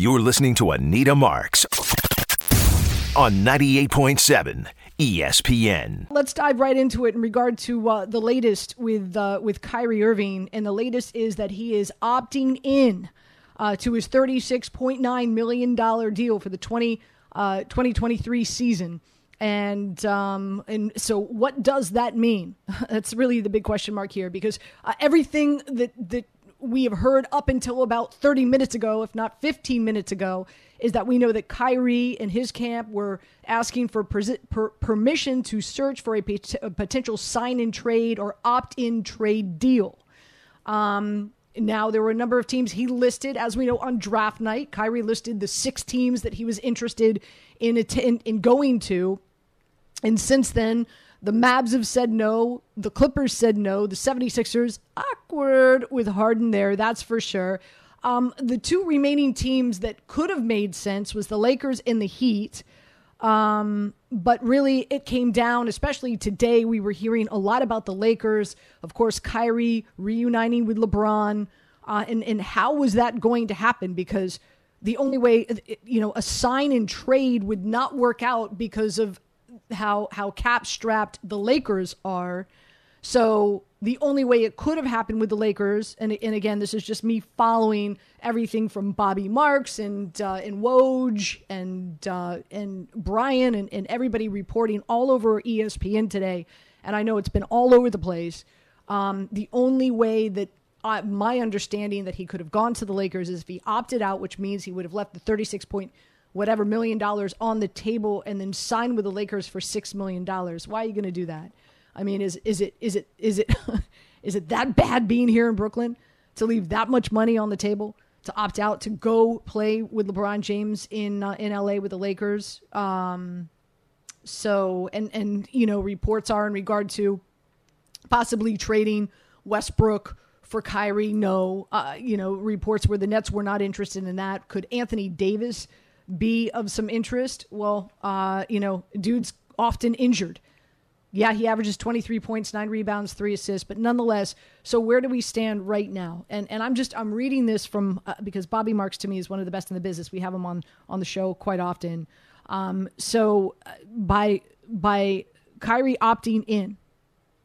You're listening to Anita Marks on 98.7 ESPN. Let's dive right into it in regard to uh, the latest with uh, with Kyrie Irving, and the latest is that he is opting in uh, to his $36.9 million deal for the 20, uh, 2023 season. And um, and so, what does that mean? That's really the big question mark here, because uh, everything that that we have heard up until about 30 minutes ago, if not 15 minutes ago, is that we know that Kyrie and his camp were asking for per- per- permission to search for a, a potential sign and trade or opt in trade deal. Um, now, there were a number of teams he listed, as we know, on draft night. Kyrie listed the six teams that he was interested in, in, in going to. And since then, the Mavs have said no. The Clippers said no. The 76ers, awkward with Harden there, that's for sure. Um, the two remaining teams that could have made sense was the Lakers and the Heat. Um, but really, it came down, especially today. We were hearing a lot about the Lakers. Of course, Kyrie reuniting with LeBron. Uh, and, and how was that going to happen? Because the only way, you know, a sign and trade would not work out because of how how cap strapped the Lakers are. So the only way it could have happened with the Lakers, and and again, this is just me following everything from Bobby Marks and uh, and Woj and uh, and Brian and, and everybody reporting all over ESPN today, and I know it's been all over the place. Um, the only way that uh, my understanding that he could have gone to the Lakers is if he opted out, which means he would have left the 36 point whatever million dollars on the table and then sign with the Lakers for six million dollars. Why are you going to do that? I mean, is is it is it is it is it that bad being here in Brooklyn to leave that much money on the table to opt out to go play with LeBron James in uh, in LA with the Lakers? Um, so and and you know reports are in regard to possibly trading Westbrook for Kyrie. No, uh, you know reports where the Nets were not interested in that. Could Anthony Davis be of some interest? Well, uh, you know, dude's often injured. Yeah, he averages 23 points, nine rebounds, three assists, but nonetheless, so where do we stand right now? And and I'm just I'm reading this from uh, because Bobby Marks to me is one of the best in the business. We have him on on the show quite often. Um, so uh, by by Kyrie opting in,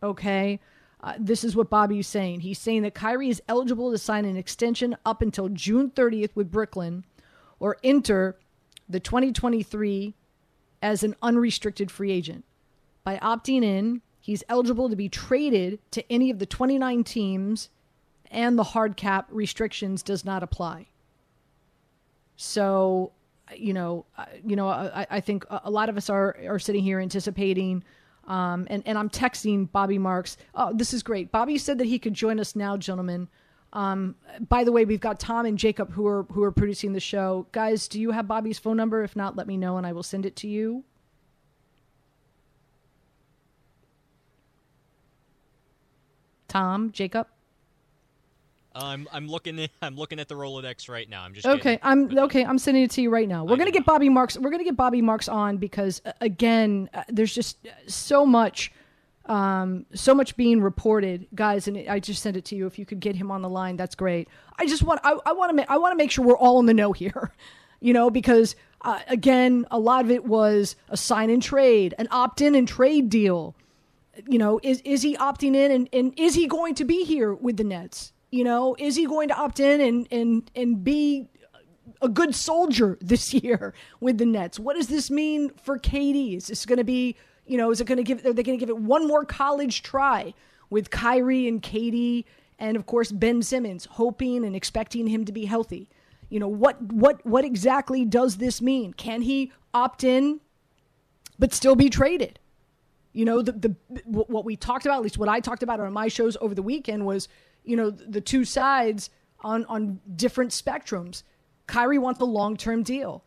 okay, uh, this is what Bobby is saying. He's saying that Kyrie is eligible to sign an extension up until June 30th with Brooklyn, or enter the 2023 as an unrestricted free agent. By opting in, he's eligible to be traded to any of the 29 teams and the hard cap restrictions does not apply. So, you know, you know, I, I think a lot of us are are sitting here anticipating um, and, and I'm texting Bobby Marks. Oh, this is great. Bobby said that he could join us now, gentlemen. Um, by the way, we've got Tom and Jacob who are who are producing the show. Guys, do you have Bobby's phone number? If not, let me know and I will send it to you. Tom, Jacob. I'm I'm looking at, I'm looking at the Rolodex right now. I'm just okay. I'm okay. I'm sending it to you right now. We're I gonna get Bobby Marks. We're gonna get Bobby Marks on because uh, again, uh, there's just so much um, so much being reported, guys, and I just sent it to you. If you could get him on the line, that's great. I just want I, I want to make I want to make sure we're all in the know here, you know, because uh, again, a lot of it was a sign and trade, an opt in and trade deal. You know, is is he opting in, and, and is he going to be here with the Nets? You know, is he going to opt in and and and be a good soldier this year with the Nets? What does this mean for KD? Is this going to be you know, is it going to give? Are they going to give it one more college try with Kyrie and KD and of course Ben Simmons, hoping and expecting him to be healthy? You know what? What? What exactly does this mean? Can he opt in, but still be traded? You know, the the what we talked about, at least what I talked about on my shows over the weekend was, you know, the two sides on on different spectrums. Kyrie wants a long term deal.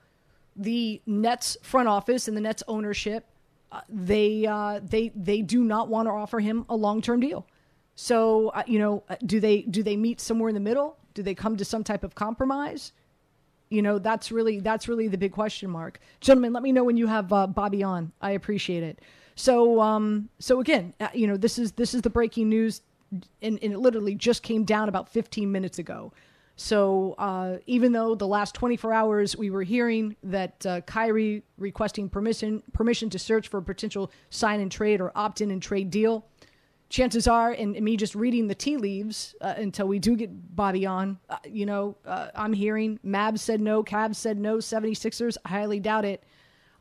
The Nets front office and the Nets ownership they uh, they they do not want to offer him a long term deal. So uh, you know, uh, do they do they meet somewhere in the middle? Do they come to some type of compromise? You know, that's really that's really the big question mark, gentlemen. Let me know when you have uh, Bobby on. I appreciate it. So um, so again, uh, you know, this is this is the breaking news, and, and it literally just came down about 15 minutes ago. So uh, even though the last 24 hours we were hearing that uh, Kyrie requesting permission permission to search for a potential sign and trade or opt in and trade deal, chances are, and, and me just reading the tea leaves uh, until we do get Bobby on, uh, you know, uh, I'm hearing Mavs said no, Cavs said no, 76ers, I highly doubt it.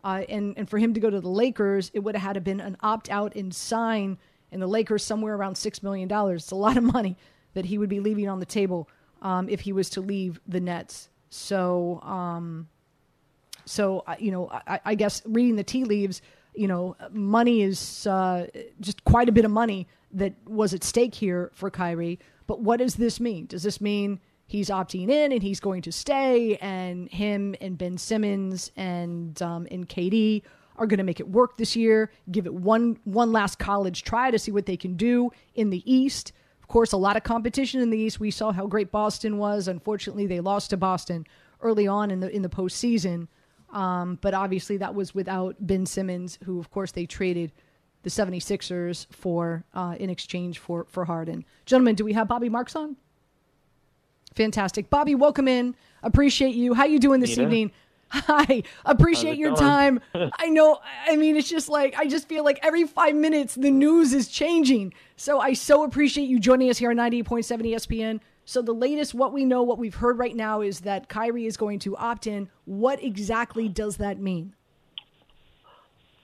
Uh, and, and for him to go to the Lakers, it would have had to been an opt out and sign, and the Lakers somewhere around $6 million. It's a lot of money that he would be leaving on the table um, if he was to leave the Nets. So, um, so you know, I, I, guess reading the tea leaves, you know, money is uh, just quite a bit of money that was at stake here for Kyrie. But what does this mean? Does this mean he's opting in and he's going to stay, and him and Ben Simmons and um, and KD are going to make it work this year? Give it one one last college try to see what they can do in the East. Of course, a lot of competition in the East. We saw how great Boston was. Unfortunately, they lost to Boston early on in the in the postseason. Um, but obviously, that was without Ben Simmons, who, of course, they traded the 76ers for uh, in exchange for for Harden. Gentlemen, do we have Bobby Marks on? Fantastic, Bobby. Welcome in. Appreciate you. How you doing this evening? Hi, appreciate your time. I know, I mean, it's just like, I just feel like every five minutes the news is changing. So I so appreciate you joining us here on 98.7 ESPN. So the latest, what we know, what we've heard right now is that Kyrie is going to opt in. What exactly does that mean?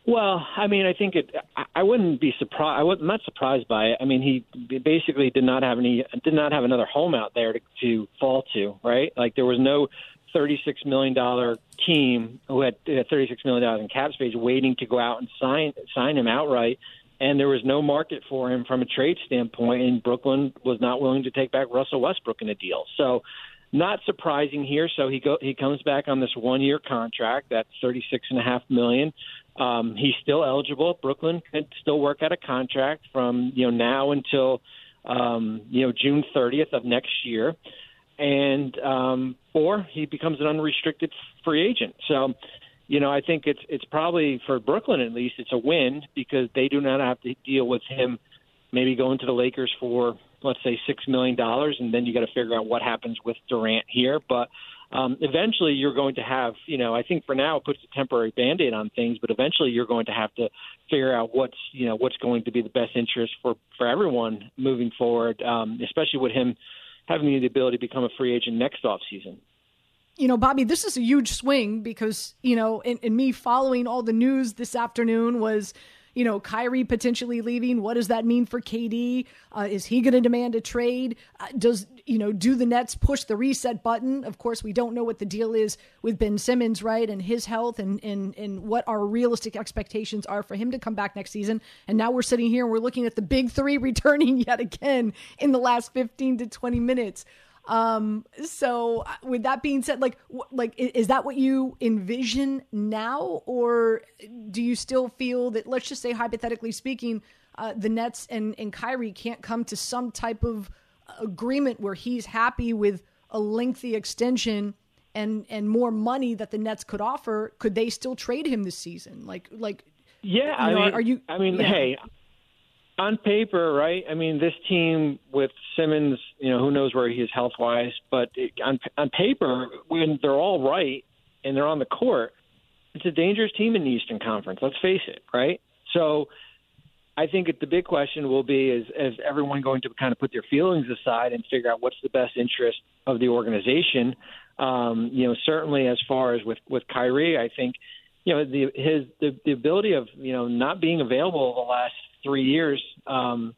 Well, I mean, I think it. I wouldn't be surprised. I am not surprised by it. I mean, he basically did not have any, did not have another home out there to, to fall to, right? Like there was no $36 million team who had $36 million in cap space waiting to go out and sign sign him outright. And there was no market for him from a trade standpoint, and Brooklyn was not willing to take back Russell Westbrook in a deal. So, not surprising here. So he go he comes back on this one year contract. That's thirty six and a half million. Um, he's still eligible. Brooklyn could still work out a contract from you know now until um, you know June 30th of next year and um, or he becomes an unrestricted free agent. So, you know, I think it's it's probably for Brooklyn at least it's a win because they do not have to deal with him maybe going to the Lakers for let's say six million dollars, and then you got to figure out what happens with Durant here, but. Um, eventually, you're going to have, you know, I think for now it puts a temporary band-aid on things, but eventually you're going to have to figure out what's, you know, what's going to be the best interest for for everyone moving forward, um, especially with him having the ability to become a free agent next offseason. You know, Bobby, this is a huge swing because, you know, in, in me following all the news this afternoon was you know, Kyrie potentially leaving. What does that mean for KD? Uh, is he going to demand a trade? Uh, does, you know, do the Nets push the reset button? Of course, we don't know what the deal is with Ben Simmons, right? And his health and, and, and what our realistic expectations are for him to come back next season. And now we're sitting here and we're looking at the big three returning yet again in the last 15 to 20 minutes. Um, so uh, with that being said, like, like, is that what you envision now, or do you still feel that, let's just say hypothetically speaking, uh, the Nets and, and Kyrie can't come to some type of agreement where he's happy with a lengthy extension and, and more money that the Nets could offer, could they still trade him this season? Like, like, yeah, I mean, are you, I mean, yeah. hey, on paper, right? I mean, this team with Simmons, you know, who knows where he is health wise, but it, on on paper, when they're all right and they're on the court, it's a dangerous team in the Eastern Conference. Let's face it, right? So, I think the big question will be is is everyone going to kind of put their feelings aside and figure out what's the best interest of the organization. Um, you know, certainly as far as with with Kyrie, I think you know the his the, the ability of you know not being available the last three years um,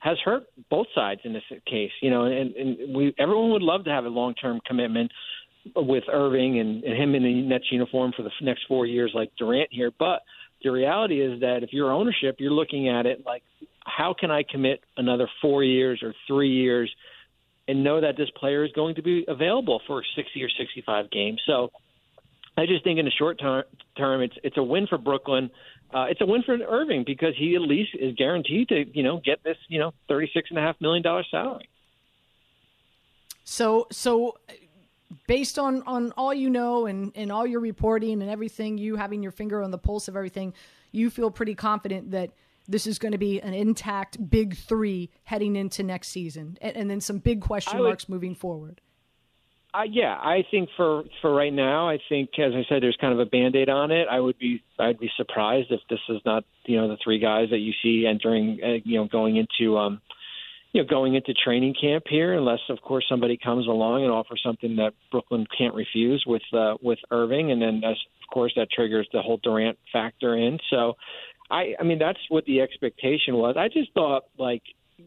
has hurt both sides in this case. You know, and, and we everyone would love to have a long term commitment with Irving and, and him in the Nets uniform for the next four years, like Durant here. But the reality is that if you're ownership, you're looking at it like, how can I commit another four years or three years and know that this player is going to be available for 60 or 65 games? So I just think in the short ter- term, it's it's a win for Brooklyn uh, it's a win for Irving because he at least is guaranteed to, you know, get this, you know, thirty-six and a half million dollar salary. So, so based on on all you know and and all your reporting and everything, you having your finger on the pulse of everything, you feel pretty confident that this is going to be an intact big three heading into next season, and, and then some big question would, marks moving forward. Uh, yeah, I think for for right now, I think as I said, there's kind of a band aid on it. I would be I'd be surprised if this is not you know the three guys that you see entering uh, you know going into um you know going into training camp here, unless of course somebody comes along and offers something that Brooklyn can't refuse with uh, with Irving, and then as, of course that triggers the whole Durant factor in. So, I I mean that's what the expectation was. I just thought like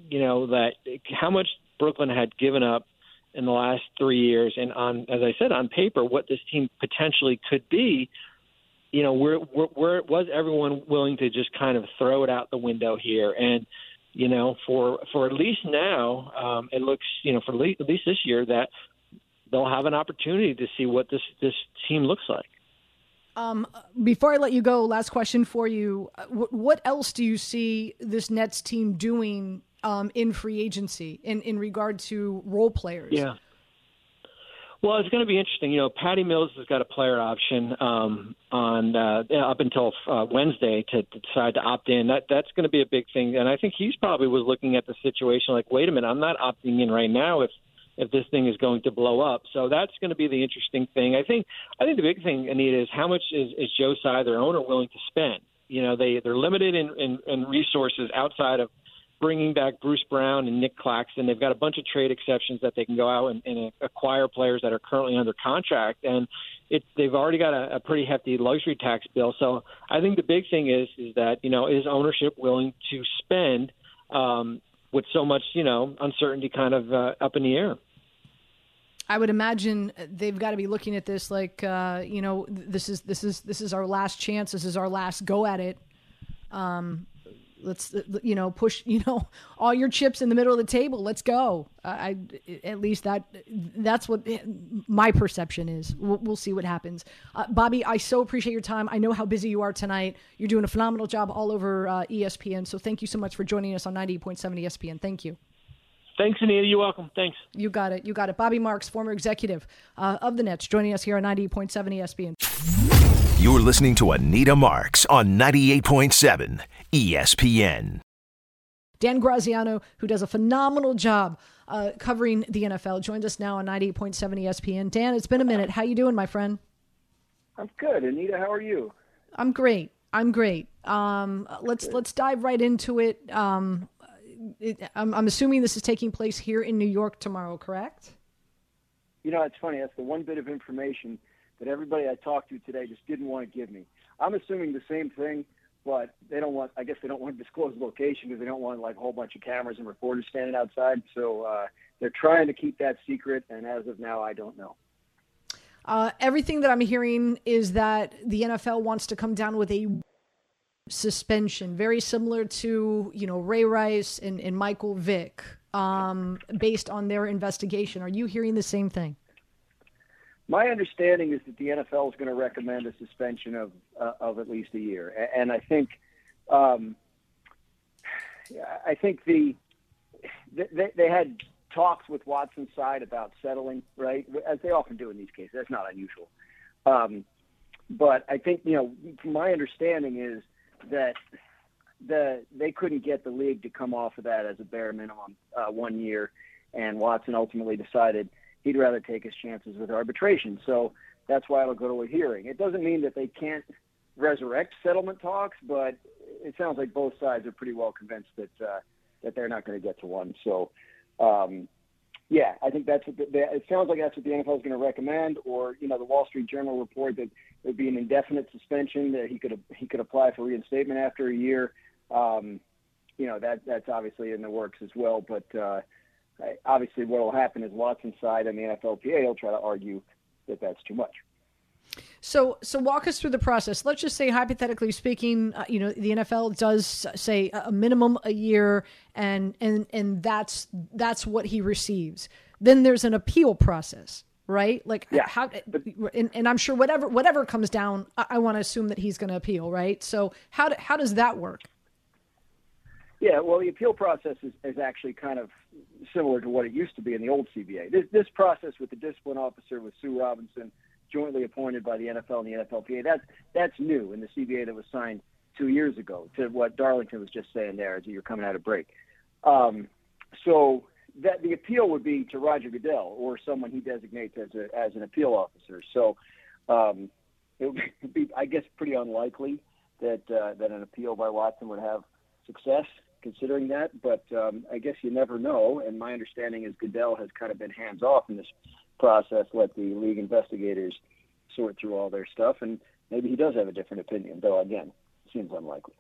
you know that how much Brooklyn had given up in the last three years, and on as I said on paper, what this team potentially could be. You know, where where was everyone willing to just kind of throw it out the window here? And you know, for for at least now, um, it looks you know for at least, at least this year that they'll have an opportunity to see what this this team looks like. Um, before I let you go, last question for you: what, what else do you see this Nets team doing um, in free agency in, in regard to role players. Yeah. Well, it's going to be interesting. You know, Patty Mills has got a player option um, on uh, up until uh, Wednesday to, to decide to opt in. That that's going to be a big thing, and I think he's probably was looking at the situation like, wait a minute, I'm not opting in right now if if this thing is going to blow up. So that's going to be the interesting thing. I think I think the big thing, Anita, is how much is, is Joe Tsai, their owner, willing to spend. You know, they they're limited in, in, in resources outside of bringing back Bruce Brown and Nick Claxton. They've got a bunch of trade exceptions that they can go out and, and acquire players that are currently under contract, and it, they've already got a, a pretty hefty luxury tax bill. So I think the big thing is is that you know is ownership willing to spend um, with so much you know uncertainty kind of uh, up in the air. I would imagine they've got to be looking at this like, uh, you know, this is this is this is our last chance. This is our last go at it. Um, let's you know push you know all your chips in the middle of the table let's go i at least that that's what my perception is we'll, we'll see what happens uh, bobby i so appreciate your time i know how busy you are tonight you're doing a phenomenal job all over uh, espn so thank you so much for joining us on 98.7 espn thank you Thanks, Anita. You're welcome. Thanks. You got it. You got it. Bobby Marks, former executive uh, of the Nets, joining us here on 98.7 ESPN. You're listening to Anita Marks on 98.7 ESPN. Dan Graziano, who does a phenomenal job uh, covering the NFL, joins us now on 98.7 ESPN. Dan, it's been a minute. How you doing, my friend? I'm good. Anita, how are you? I'm great. I'm great. Um, let's good. let's dive right into it. Um, it I'm, I'm assuming this is taking place here in New York tomorrow, correct? You know, it's funny. That's the one bit of information that everybody I talked to today just didn't want to give me. I'm assuming the same thing but they don't want. I guess they don't want to disclose location because they don't want like a whole bunch of cameras and reporters standing outside. So uh, they're trying to keep that secret, and as of now, I don't know. Uh, everything that I'm hearing is that the NFL wants to come down with a suspension, very similar to you know Ray Rice and, and Michael Vick, um, based on their investigation. Are you hearing the same thing? My understanding is that the NFL is going to recommend a suspension of uh, of at least a year, and I think um, I think the they, they had talks with Watson's side about settling, right? As they often do in these cases. That's not unusual. Um, but I think you know, my understanding is that the they couldn't get the league to come off of that as a bare minimum uh, one year, and Watson ultimately decided he'd rather take his chances with arbitration. So that's why it'll go to a hearing. It doesn't mean that they can't resurrect settlement talks, but it sounds like both sides are pretty well convinced that uh, that they're not going to get to one. So, um, yeah, I think that's what the, it sounds like that's what the NFL is going to recommend. Or you know, the Wall Street Journal report that there'd be an indefinite suspension that he could he could apply for reinstatement after a year. Um, you know, that that's obviously in the works as well, but. Uh, obviously, what will happen is Watson's side and the NFLPA will try to argue that that's too much. So, so walk us through the process. Let's just say, hypothetically speaking, uh, you know, the NFL does say a minimum a year, and and and that's that's what he receives. Then there's an appeal process, right? Like yeah. how, and, and I'm sure whatever whatever comes down, I, I want to assume that he's going to appeal, right? So how do, how does that work? Yeah, well, the appeal process is, is actually kind of similar to what it used to be in the old CBA. This, this process with the discipline officer with Sue Robinson, jointly appointed by the NFL and the NFLPA, that's that's new in the CBA that was signed two years ago. To what Darlington was just saying there as you're coming out of break. Um, so that the appeal would be to Roger Goodell or someone he designates as a as an appeal officer. So um, it would be, I guess, pretty unlikely that uh, that an appeal by Watson would have success, considering that. But um, I guess you never know. And my understanding is Goodell has kind of been hands off in this process, let the league investigators sort through all their stuff, and maybe he does have a different opinion. Though again, seems unlikely.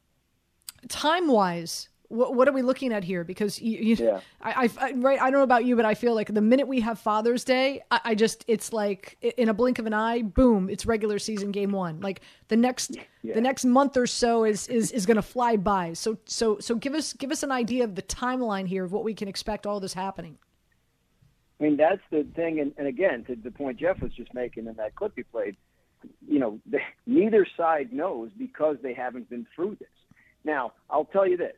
Time wise, what, what are we looking at here? Because you, you Yeah. I, I, I- right, I don't know about you, but I feel like the minute we have Father's Day, I, I just it's like in a blink of an eye, boom, it's regular season game one. Like the next Yeah. the next month or so is is, is going to fly by. So so so give us give us an idea of the timeline here of what we can expect all this happening. I mean, that's the thing. And, and again, to the point Jeff was just making in that clip he played, you know, the, neither side knows because they haven't been through this. Now, I'll tell you this.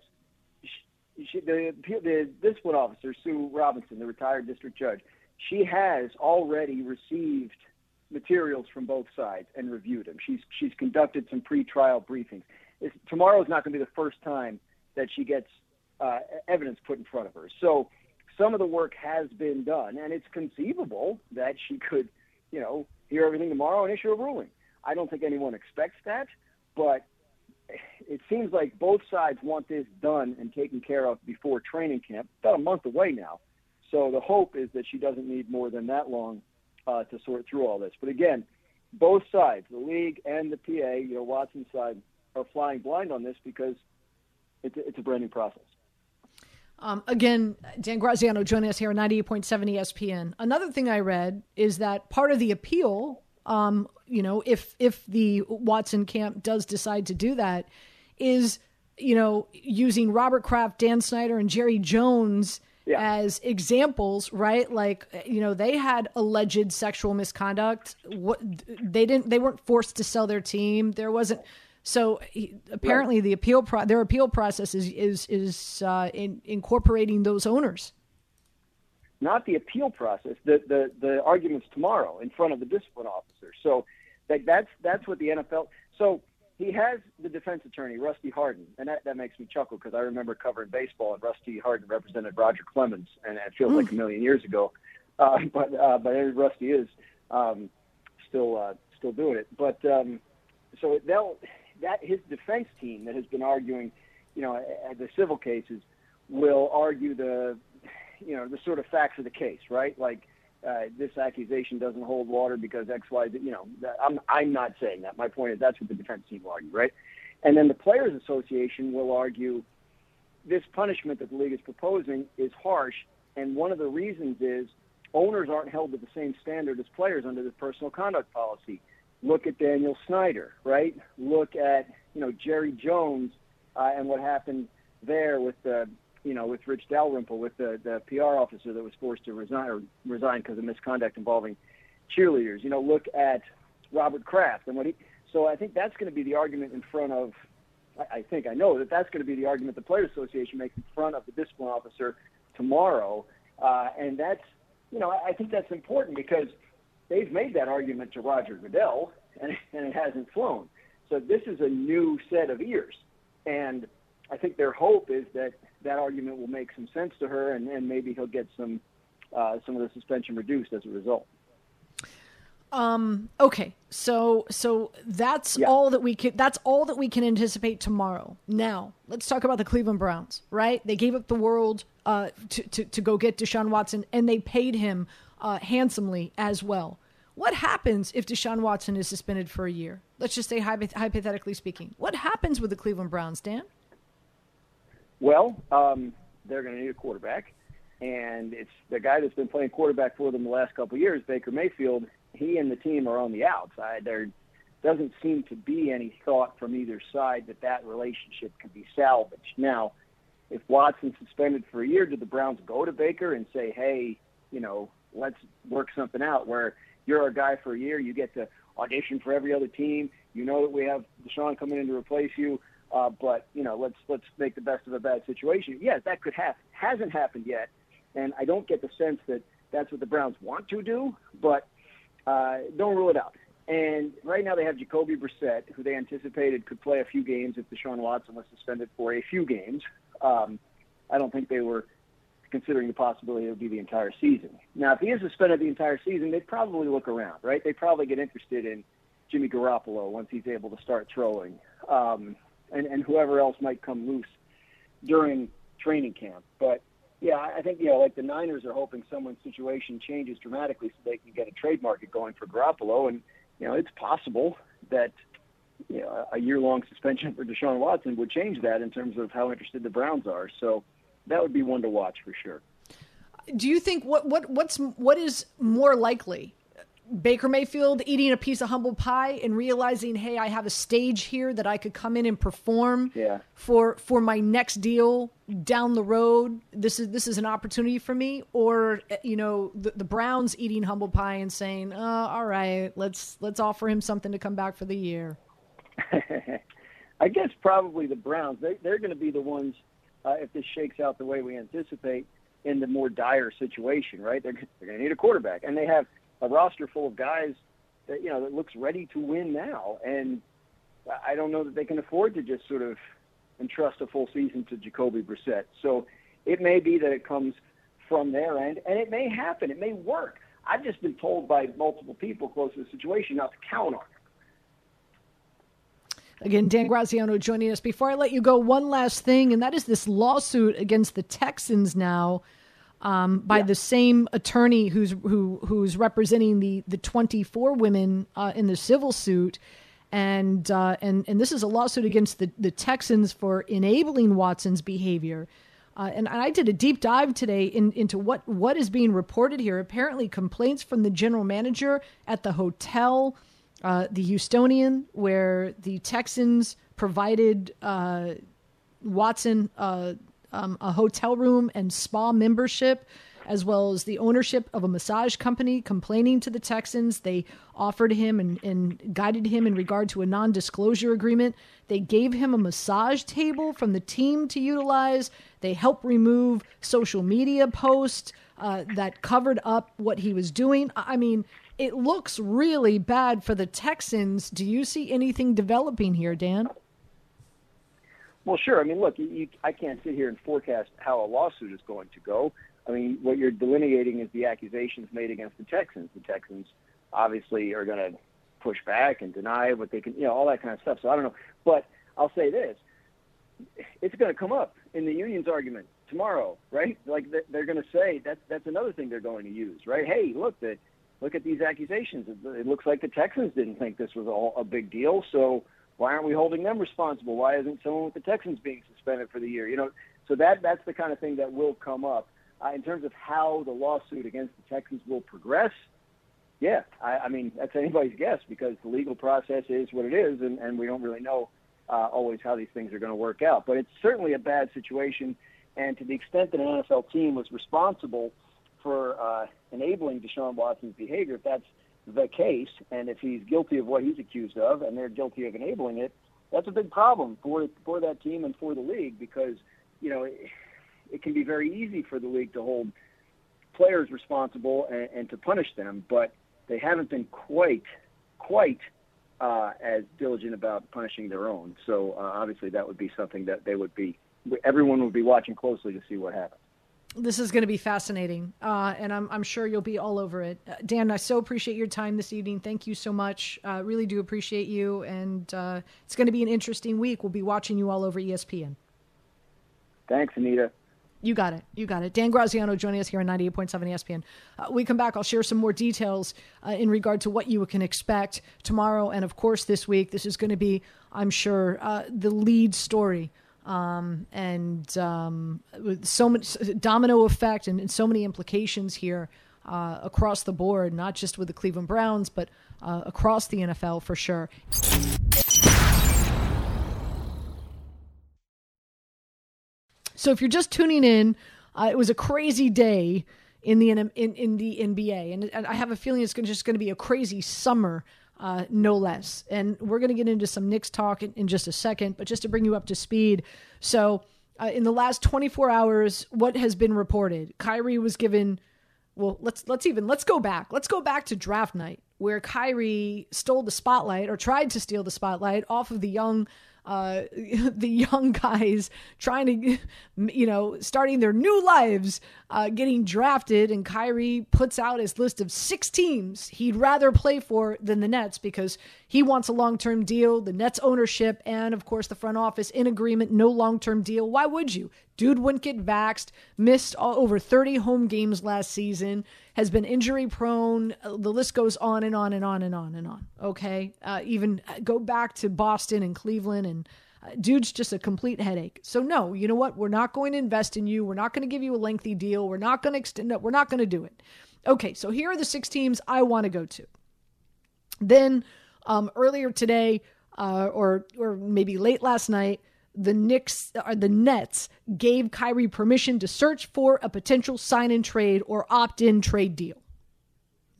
She, the, the discipline officer, Sue Robinson, the retired district judge, she has already received materials from both sides and reviewed them. She's, she's conducted some pretrial briefings. It's, tomorrow is not going to be the first time that she gets uh, evidence put in front of her. So some of the work has been done, and it's conceivable that she could, you know, hear everything tomorrow and issue a ruling. I don't think anyone expects that, but it seems like both sides want this done and taken care of before training camp. About a month away now. So the hope is that she doesn't need more than that long uh, to sort through all this. But again, both sides, the league and the PA, you know, Watson's side, are flying blind on this because it's a, it's a brand new process. Um, again, Dan Graziano joining us here on 98.7 ESPN. Another thing I read is that part of the appeal, um, you know, if if the Watson camp does decide to do that, is you know using Robert Kraft, Dan Snyder, and Jerry Jones Yeah. as examples, right? Like you know they had alleged sexual misconduct. What they didn't, they weren't forced to sell their team. There wasn't. So he, apparently, the appeal pro- their appeal process is is is uh, in, incorporating those owners. Not the appeal process, the, the, the arguments tomorrow in front of the discipline officer. So that, that's, that's what the NFL. So he has the defense attorney, Rusty Hardin, and that, that makes me chuckle because I remember covering baseball and Rusty Hardin represented Roger Clemens, and it feels like a million years ago. Uh, but uh, but Rusty is um, still uh, still doing it. But um, so they'll that his defense team that has been arguing, you know, the civil cases will argue the you know the sort of facts of the case, right? Like uh, this accusation doesn't hold water because X, Y. You know, I'm I'm not saying that. My point is that's what the defense team will argue, right? And then the players' association will argue this punishment that the league is proposing is harsh, and one of the reasons is owners aren't held to the same standard as players under the personal conduct policy. Look at Daniel Snyder, right? Look at you know Jerry Jones uh, and what happened there with the you know with Rich Dalrymple, with the the PR officer that was forced to resign or resign because of misconduct involving cheerleaders. You know, look at Robert Kraft and what he. So I think that's going to be the argument in front of. I I think I know that that's going to be the argument the Players Association makes in front of the discipline officer tomorrow, uh, and that's you know I I think that's important because they've made that argument to Roger Goodell and, and it hasn't flown. So this is a new set of ears, and I think their hope is that that argument will make some sense to her, and, and maybe he'll get some uh, some of the suspension reduced as a result. Um, okay, so so that's Yeah. all that we can. That's all that we can anticipate tomorrow. Now let's talk about the Cleveland Browns. Right? They gave up the world uh, to, to to go get Deshaun Watson, and they paid him uh, handsomely as well. What happens if Deshaun Watson is suspended for a year? Let's just say hypoth- hypothetically speaking. What happens with the Cleveland Browns, Dan? Well, um, they're going to need a quarterback, and it's the guy that's been playing quarterback for them the last couple of years, Baker Mayfield. He and the team are on the outside. There doesn't seem to be any thought from either side that that relationship can be salvaged. Now, if Watson's suspended for a year, do the Browns go to Baker and say, "Hey, you know, let's work something out where you're our guy for a year, you get to audition for every other team. You know that we have Deshaun coming in to replace you, uh, but you know, let's let's make the best of a bad situation." Yes, that could happen. Hasn't happened yet, and I don't get the sense that that's what the Browns want to do, but uh, don't rule it out. And right now they have Jacoby Brissett, who they anticipated could play a few games if Deshaun Watson was suspended for a few games. Um, I don't think they were considering the possibility it would be the entire season. Now, if he is suspended the entire season, they'd probably look around, right? They'd probably get interested in Jimmy Garoppolo once he's able to start throwing, um, and, and whoever else might come loose during training camp. But yeah, I think you know, like the Niners are hoping someone's situation changes dramatically so they can get a trade market going for Garoppolo, and you know, it's possible that you know, a year-long suspension for Deshaun Watson would change that in terms of how interested the Browns are. So that would be one to watch for sure. Do you think what what what's what is more likely? Baker Mayfield eating a piece of humble pie and realizing, hey, I have a stage here that I could come in and perform yeah. for for my next deal down the road. This is this is an opportunity for me. Or you know, the, the Browns eating humble pie and saying, oh, all right, let's let's offer him something to come back for the year. I guess probably the Browns. They, they're going to be the ones uh, if this shakes out the way we anticipate in the more dire situation, right? They're, they're going to need a quarterback, and they have a roster full of guys that you know that looks ready to win now, and I don't know that they can afford to just sort of entrust a full season to Jacoby Brissett. So it may be that it comes from their end, and it may happen. It may work. I've just been told by multiple people close to the situation not to count on it. Again, Dan Graziano joining us. Before I let you go, one last thing, and that is this lawsuit against the Texans now um, by yeah. the same attorney who's who who's representing the the 24 women uh, in the civil suit. And, uh, and and this is a lawsuit against the, the Texans for enabling Watson's behavior. Uh, and I did a deep dive today in, into what, what is being reported here. Apparently, complaints from the general manager at the hotel uh, the Houstonian, where the Texans provided uh, Watson uh, um, a hotel room and spa membership, as well as the ownership of a massage company, complaining to the Texans. They offered him and, and guided him in regard to a non disclosure agreement. They gave him a massage table from the team to utilize. They helped remove social media posts uh, that covered up what he was doing. I mean, it looks really bad for the Texans. Do you see anything developing here, Dan? Well, sure. I mean, look, you, you, I can't sit here and forecast how a lawsuit is going to go. I mean, what you're delineating is the accusations made against the Texans. The Texans obviously are going to push back and deny what they can, you know, all that kind of stuff. So I don't know. But I'll say this it's going to come up in the union's argument tomorrow, right? Like they're going to say that's that's another thing they're going to use, right? Hey, look, the look at these accusations. It, looks like the Texans didn't think this was all a big deal. So why aren't we holding them responsible? Why isn't someone with the Texans being suspended for the year? You know, so that that's the kind of thing that will come up uh, in terms of how the lawsuit against the Texans will progress. Yeah, I, I mean that's anybody's guess because the legal process is what it is, and, and we don't really know uh, always how these things are going to work out. But it's certainly a bad situation, and to the extent that an NFL team was responsible for uh, enabling Deshaun Watson's behavior, if that's the case, and if he's guilty of what he's accused of, and they're guilty of enabling it, that's a big problem for for that team and for the league because you know it, it can be very easy for the league to hold players responsible and, and to punish them, but they haven't been quite quite uh, as diligent about punishing their own. So uh, obviously, that would be something that they would be everyone would be watching closely to see what happens this is going to be fascinating, uh, and I'm, I'm, sure you'll be all over it. Uh, Dan, I so appreciate your time this evening. Thank you so much. Uh, really do appreciate you, and uh, it's going to be an interesting week. We'll be watching you all over ESPN. Thanks, Anita. You got it. You got it. Dan Graziano joining us here on 98.7 ESPN. Uh, we come back. I'll share some more details uh, in regard to what you can expect tomorrow and, of course, this week. This is going to be, I'm sure, the lead story um, and um, so much domino effect and, and so many implications here uh, across the board, not just with the Cleveland Browns, but uh, across the NFL for sure. So if you're just tuning in, uh, it was a crazy day in the in, in the NBA, and, and I have a feeling it's just going to be a crazy summer uh, no less. And we're going to get into some Knicks talk in, in, just a second, but just to bring you up to speed. So, uh, in the last 24 hours, what has been reported? Kyrie was given. Well, let's let's even let's go back. Let's go back to draft night where Kyrie stole the spotlight or tried to steal the spotlight off of the young uh, the young guys trying to, you know, starting their new lives, uh, getting drafted, and Kyrie puts out his list of six teams he'd rather play for than the Nets because he wants a long term deal. The Nets ownership and, of course, the front office in agreement, no long term deal. Why would you? Dude wouldn't get vaxxed, missed over 30 home games last season, has been injury prone. Uh, the list goes on and on and on and on and on. Okay. Uh, even go back to Boston and Cleveland and uh, dude's just a complete headache. So no, you know what? We're not going to invest in you. We're not going to give you a lengthy deal. We're not going to extend. No, we're not going to do it. Okay, so here are the six teams I want to go to. Then um, earlier today, uh, or or maybe late last night, the Knicks or uh, the Nets gave Kyrie permission to search for a potential sign and trade or opt in trade deal.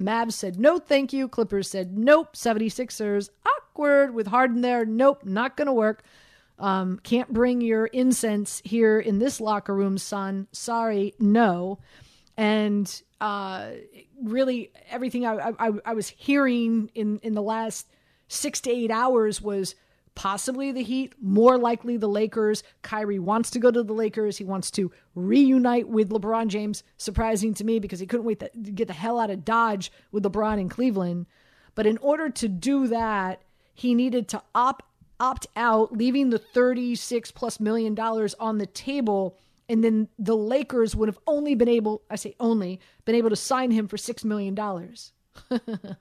Mavs said no, thank you. Clippers said nope. 76ers awkward with Harden there. Nope, not going to work. Um, can't bring your incense here in this locker room, son. Sorry, no. And uh, really, everything I, I, I was hearing in, in the last six to eight hours was possibly the Heat, more likely the Lakers. Kyrie wants to go to the Lakers. He wants to reunite with LeBron James. Surprising to me because he couldn't wait to get the hell out of Dodge with LeBron in Cleveland. But in order to do that, he needed to opt opt out, leaving the 36 plus million dollars on the table. And then the Lakers would have only been able, I say only, been able to sign him for $6 million.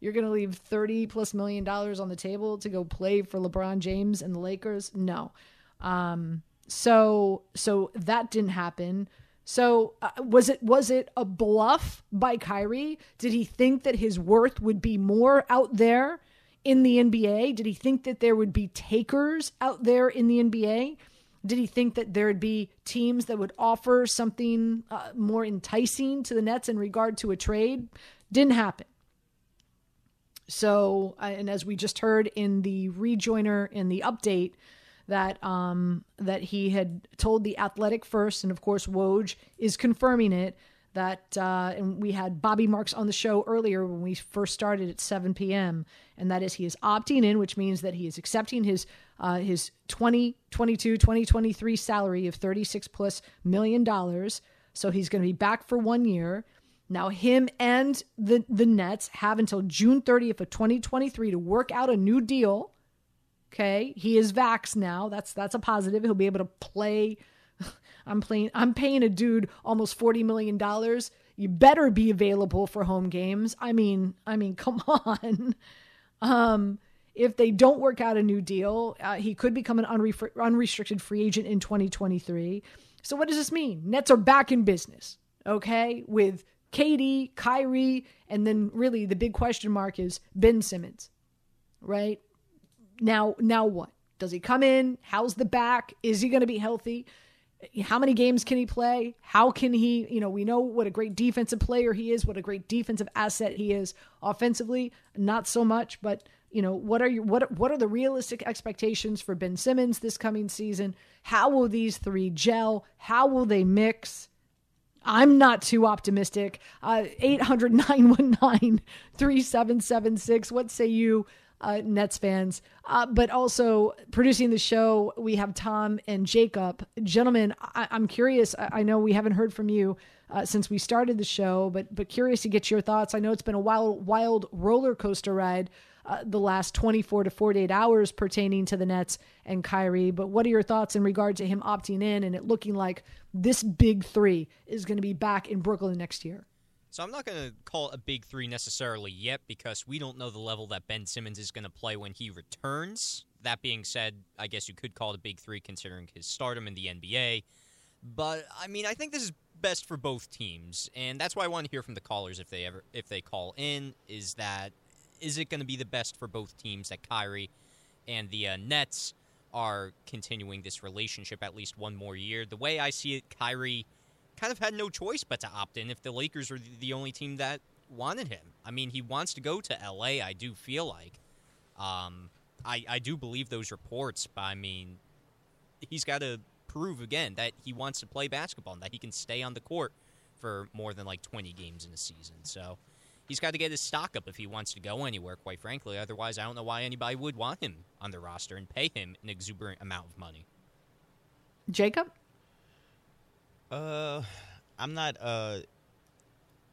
You're going to leave 30 plus million dollars on the table to go play for LeBron James and the Lakers? No. Um, so so that didn't happen. So uh, was it was it a bluff by Kyrie? Did he think that his worth would be more out there in the NBA? Did he think that there would be takers out there in the NBA? Did he think that there'd be teams that would offer something uh, more enticing to the Nets in regard to a trade? Didn't happen. So, and as we just heard in the rejoiner in the update, that um, that he had told the Athletic first, and of course Woj is confirming it. That uh, and we had Bobby Marks on the show earlier when we first started at 7 p.m. And that is he is opting in, which means that he is accepting his uh, his 2022 2023 salary of 36 plus million dollars. So he's going to be back for one year. Now, him and the, the Nets have until June 30th of 2023 to work out a new deal. Okay. He is vax now. That's that's a positive. He'll be able to play. I'm playing I'm paying a dude almost $40 million. You better be available for home games. I mean, I mean, come on. Um, if they don't work out a new deal, uh, he could become an unre- unrestricted free agent in 2023. So what does this mean? Nets are back in business, okay, with KD, Kyrie, and then really the big question mark is Ben Simmons, right? Now, now what? Does he come in? How's the back? Is he going to be healthy? How many games can he play? How can he, you know, we know what a great defensive player he is, what a great defensive asset he is offensively, not so much, but you know, what are your what what are the realistic expectations for Ben Simmons this coming season? How will these three gel? How will they mix? I'm not too optimistic. Uh, 800 919 3776. What say you, uh, Nets fans? Uh, but also producing the show, we have Tom and Jacob. Gentlemen, I- am curious. I-, I know we haven't heard from you. Uh, since we started the show, but but curious to get your thoughts. I know it's been a wild wild roller coaster ride uh, the last 24 to 48 hours pertaining to the Nets and Kyrie. But what are your thoughts in regard to him opting in and it looking like this big three is going to be back in Brooklyn next year? So I'm not going to call it a big three necessarily yet because we don't know the level that Ben Simmons is going to play when he returns. That being said, I guess you could call it a big three considering his stardom in the NBA. But I mean, I think this is best for both teams, and that's why I want to hear from the callers if they ever if they call in. Is that is it going to be the best for both teams that Kyrie and the uh, Nets are continuing this relationship at least one more year? The way I see it, Kyrie kind of had no choice but to opt in if the Lakers were the only team that wanted him. I mean, he wants to go to LA, I do feel like. Um, I, I do believe those reports, but I mean, he's got to prove again that he wants to play basketball and that he can stay on the court for more than like 20 games in a season. So he's got to get his stock up if he wants to go anywhere. Quite frankly, otherwise, I don't know why anybody would want him on the roster and pay him an exuberant amount of money. Jacob, uh, I'm not. Uh,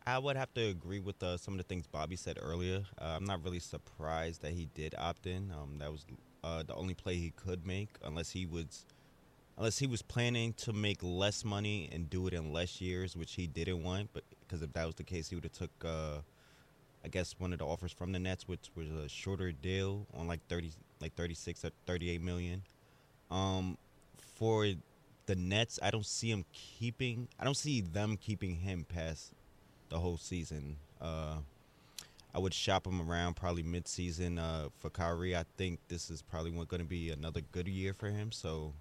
I would have to agree with uh, some of the things Bobby said earlier. Uh, I'm not really surprised that he did opt in. Um, that was uh, the only play he could make, unless he was, unless he was planning to make less money and do it in less years, which he didn't want. But because if that was the case, he would have took, uh, I guess, one of the offers from the Nets, which was a shorter deal on like 30, like 36 or 38 million. Um, for the Nets, I don't see him keeping. I don't see them keeping him past the whole season. Uh, I would shop him around probably mid-season uh, for Kyrie. I think this is probably going to be another good year for him, so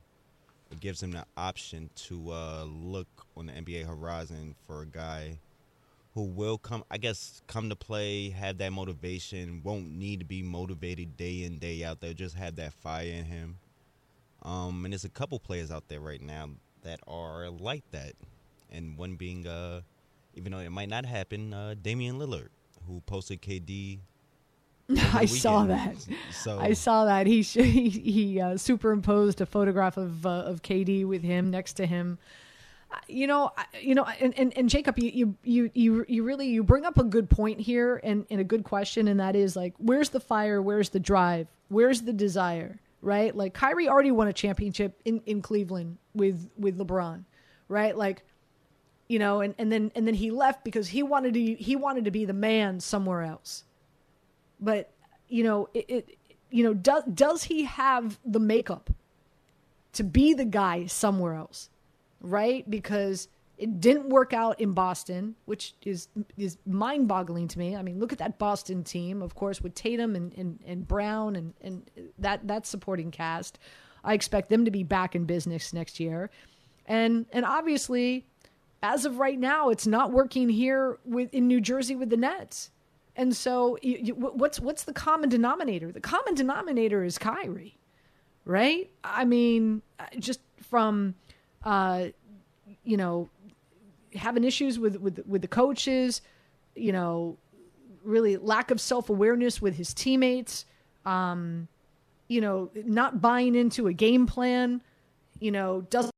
it gives him the option to uh, look on the NBA horizon for a guy who will come, I guess, come to play, have that motivation, won't need to be motivated day in day out. They'll just have that fire in him. Um, and there's a couple players out there right now that are like that, and one being uh, even though it might not happen, uh, Damian Lillard, who posted KD. I saw that. So I saw that he he, he uh, superimposed a photograph of uh, of KD with him next to him. You know, you know, and, and, and Jacob, you, you you you really you bring up a good point here and, and a good question, and that is like, where's the fire? Where's the drive? Where's the desire? Right? Like Kyrie already won a championship in, in Cleveland with with LeBron, right? Like you know, and, and then and then he left because he wanted to he wanted to be the man somewhere else. But you know, it, it you know does does he have the makeup to be the guy somewhere else, right? Because it didn't work out in Boston, which is is mind boggling to me. I mean, look at that Boston team, of course, with Tatum and, and, and Brown and, and that that supporting cast. I expect them to be back in business next year. And and obviously as of right now, it's not working here with in New Jersey with the Nets. And so, you, you, what's what's the common denominator? The common denominator is Kyrie, right? I mean, just from, uh, you know, having issues with with with the coaches, you know, really lack of self awareness with his teammates, um, you know, not buying into a game plan, you know, doesn't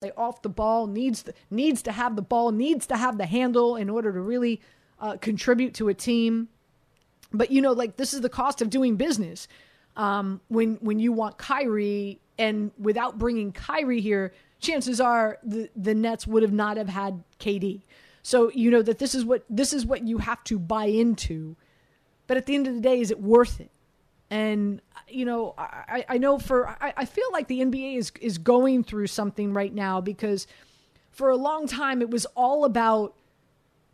play off the ball, needs to, needs to have the ball, needs to have the handle in order to really uh, contribute to a team. But you know, like this is the cost of doing business. Um, when when you want Kyrie, and without bringing Kyrie here, chances are the the Nets would have not have had KD. So you know that this is what this is what you have to buy into. But at the end of the day, is it worth it? And you know, I, I know for I, I feel like the NBA is is going through something right now because for a long time it was all about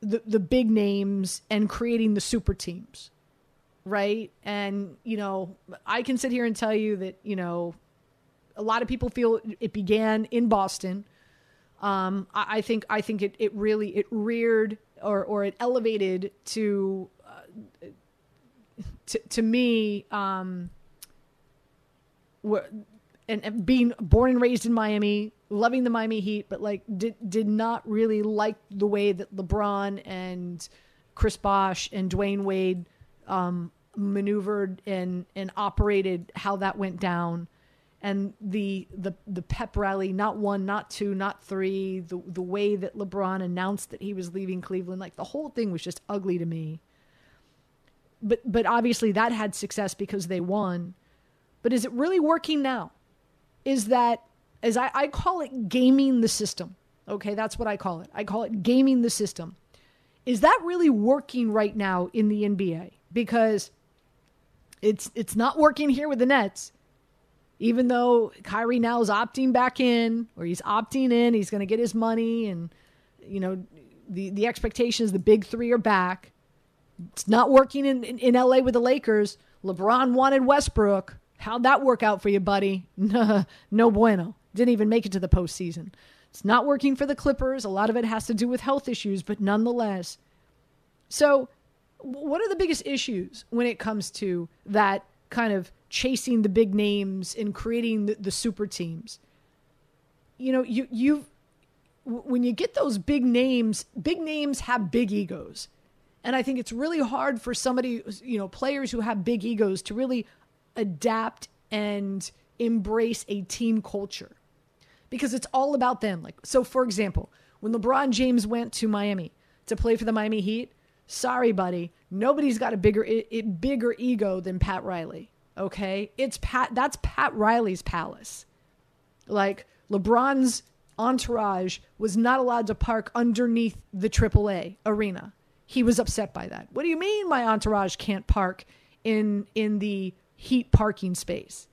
the the big names and creating the super teams. Right? And, you know, I can sit here and tell you that, you know, a lot of people feel it began in Boston. Um, I, I think I think it, it really it reared or or it elevated to uh, to, to me, um, and, and being born and raised in Miami, loving the Miami Heat, but like did did not really like the way that LeBron and Chris Bosh and Dwyane Wade um, maneuvered and and operated, how that went down, and the the the pep rally, not one, not two, not three, the the way that LeBron announced that he was leaving Cleveland, like the whole thing was just ugly to me but but obviously that had success because they won. But is it really working now? Is that as I, I call it gaming the system. Okay, that's what I call it. I call it gaming the system. Is that really working right now in the NBA? Because it's it's not working here with the Nets. Even though Kyrie now is opting back in, or he's opting in, he's going to get his money, and you know the the expectation is the big three are back. It's not working in, in, in LA with the Lakers. LeBron wanted Westbrook. How'd that work out for you, buddy? no bueno. Didn't even make it to the postseason. It's not working for the Clippers. A lot of it has to do with health issues, but nonetheless. So, what are the biggest issues when it comes to that kind of chasing the big names and creating the, the super teams? You know, you you when you get those big names, big names have big egos And I think it's really hard for somebody, you know, players who have big egos to really adapt and embrace a team culture because it's all about them. Like, so for example, when LeBron James went to Miami to play for the Miami Heat, sorry, buddy, nobody's got a bigger, it, bigger ego than Pat Riley. Okay, it's Pat. That's Pat Riley's palace. Like LeBron's entourage was not allowed to park underneath the AAA arena. He was upset by that. What do you mean my entourage can't park in in the heat parking space?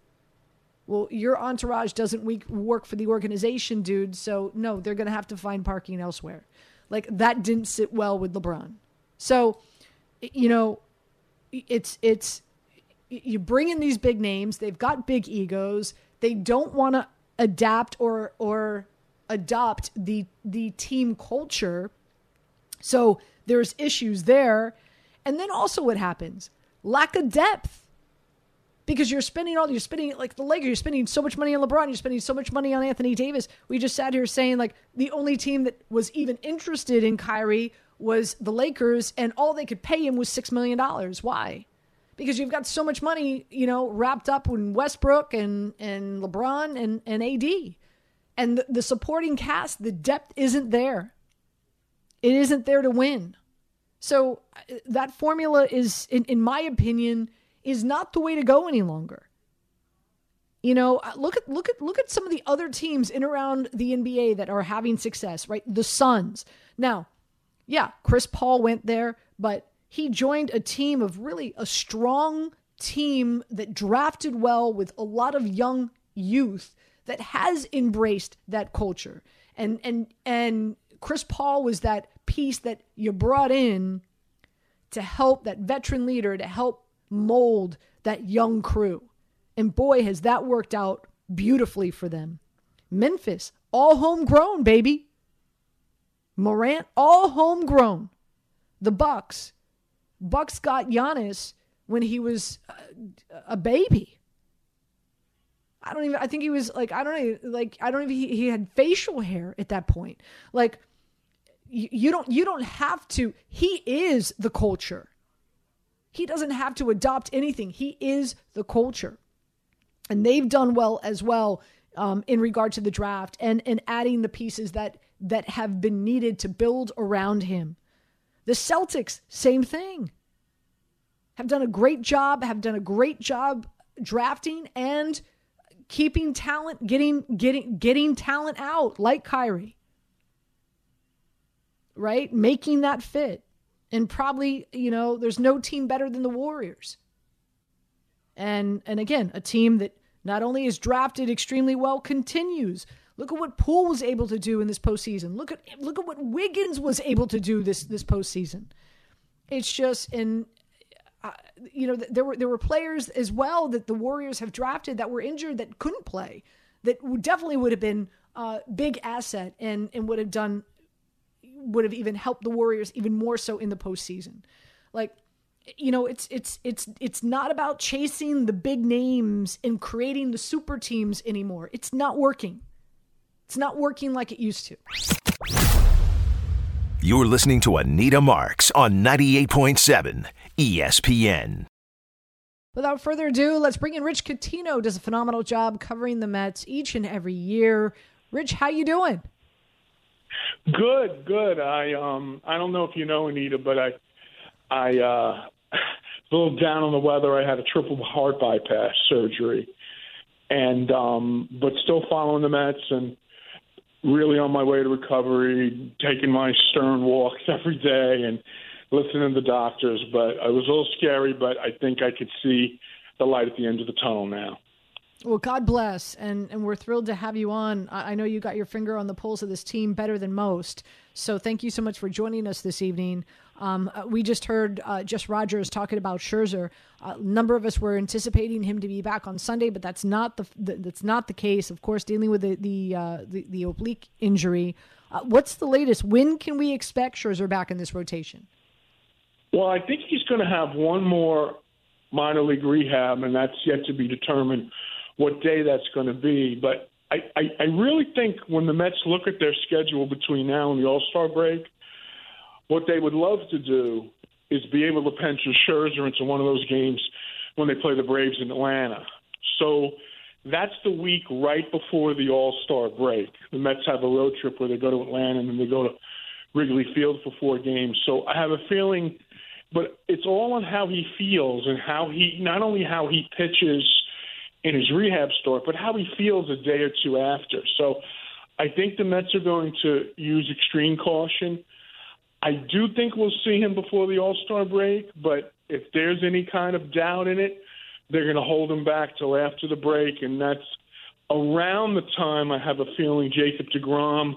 Well, your entourage doesn't work for the organization, dude. So no, they're going to have to find parking elsewhere. Like that didn't sit well with LeBron. So, you know, it's it's you bring in these big names. They've got big egos. They don't want to adapt or or adopt the the team culture. So there's issues there. And then also what happens? Lack of depth because you're spending all you're spending like the Lakers, you're spending so much money on LeBron, you're spending so much money on Anthony Davis. We just sat here saying like the only team that was even interested in Kyrie was the Lakers, and all they could pay him was six million dollars. Why? Because you've got so much money, you know, wrapped up in Westbrook and and LeBron and and AD, and the, the supporting cast, the depth isn't there. It isn't there to win. So uh, that formula is, in, in my opinion, is not the way to go any longer. You know, uh, look at look at look at some of the other teams in around the NBA that are having success, right? The Suns. Now, yeah, Chris Paul went there, but he joined a team of really a strong team that drafted well with a lot of young youth that has embraced that culture. And and and Chris Paul was that piece that you brought in to help that veteran leader to help mold that young crew. And boy, has that worked out beautifully for them. Memphis, all homegrown, baby. Morant, all homegrown. The Bucks, Bucks got Giannis when he was a baby. I don't even. I think he was like I don't know. Like I don't even. He, he had facial hair at that point. Like you, you don't. You don't have to. He is the culture. He doesn't have to adopt anything. He is the culture. And they've done well as well um, in regard to the draft and, and adding the pieces that, that have been needed to build around him. The Celtics, same thing. Have done a great job, have done a great job drafting and keeping talent, getting getting getting talent out like Kyrie. Right? Making that fit. And probably, you know, there's no team better than the Warriors. And and again, a team that not only is drafted extremely well, continues. Look at what Poole was able to do in this postseason. Look at look at what Wiggins was able to do this this postseason. It's just and uh, you know there were there were players as well that the Warriors have drafted that were injured that couldn't play that definitely would have been a big asset and and would have done would have even helped the Warriors even more so in the postseason. Like, you know, it's it's it's it's not about chasing the big names and creating the super teams anymore. It's not working. It's not working like it used to. You're listening to Anita Marks on 98.7 ESPN. Without further ado, let's bring in Rich Coutinho. Does a phenomenal job covering the Mets each and every year. Rich, how you doing? Good, good. I um I don't know if you know Anita, but I I uh a little down on the weather. I had a triple heart bypass surgery, and um but still following the Mets and really on my way to recovery, taking my stern walks every day and listening to the doctors. But it was a little scary, but I think I could see the light at the end of the tunnel now. Well, God bless, and and we're thrilled to have you on. I know you got your finger on the pulse of this team better than most. So thank you so much for joining us this evening. Um, uh, we just heard uh, Jess Rogers talking about Scherzer. A number of us were anticipating him to be back on Sunday, but that's not the, the that's not the case. Of course, dealing with the the uh, the, the, oblique injury. Uh, what's the latest? When can we expect Scherzer back in this rotation? Well, I think he's going to have one more minor league rehab, and that's yet to be determined what day that's going to be. But I, I, I really think when the Mets look at their schedule between now and the All Star break, what they would love to do is be able to pencil Scherzer into one of those games when they play the Braves in Atlanta. So that's the week right before the All Star break. The Mets have a road trip where they go to Atlanta and then they go to Wrigley Field for four games. So I have a feeling, but it's all on how he feels and how he not only how he pitches in his rehab start, but how he feels a day or two after. So I think the Mets are going to use extreme caution. I do think we'll see him before the All Star break, but if there's any kind of doubt in it, they're going to hold him back till after the break, and that's around the time I have a feeling Jacob DeGrom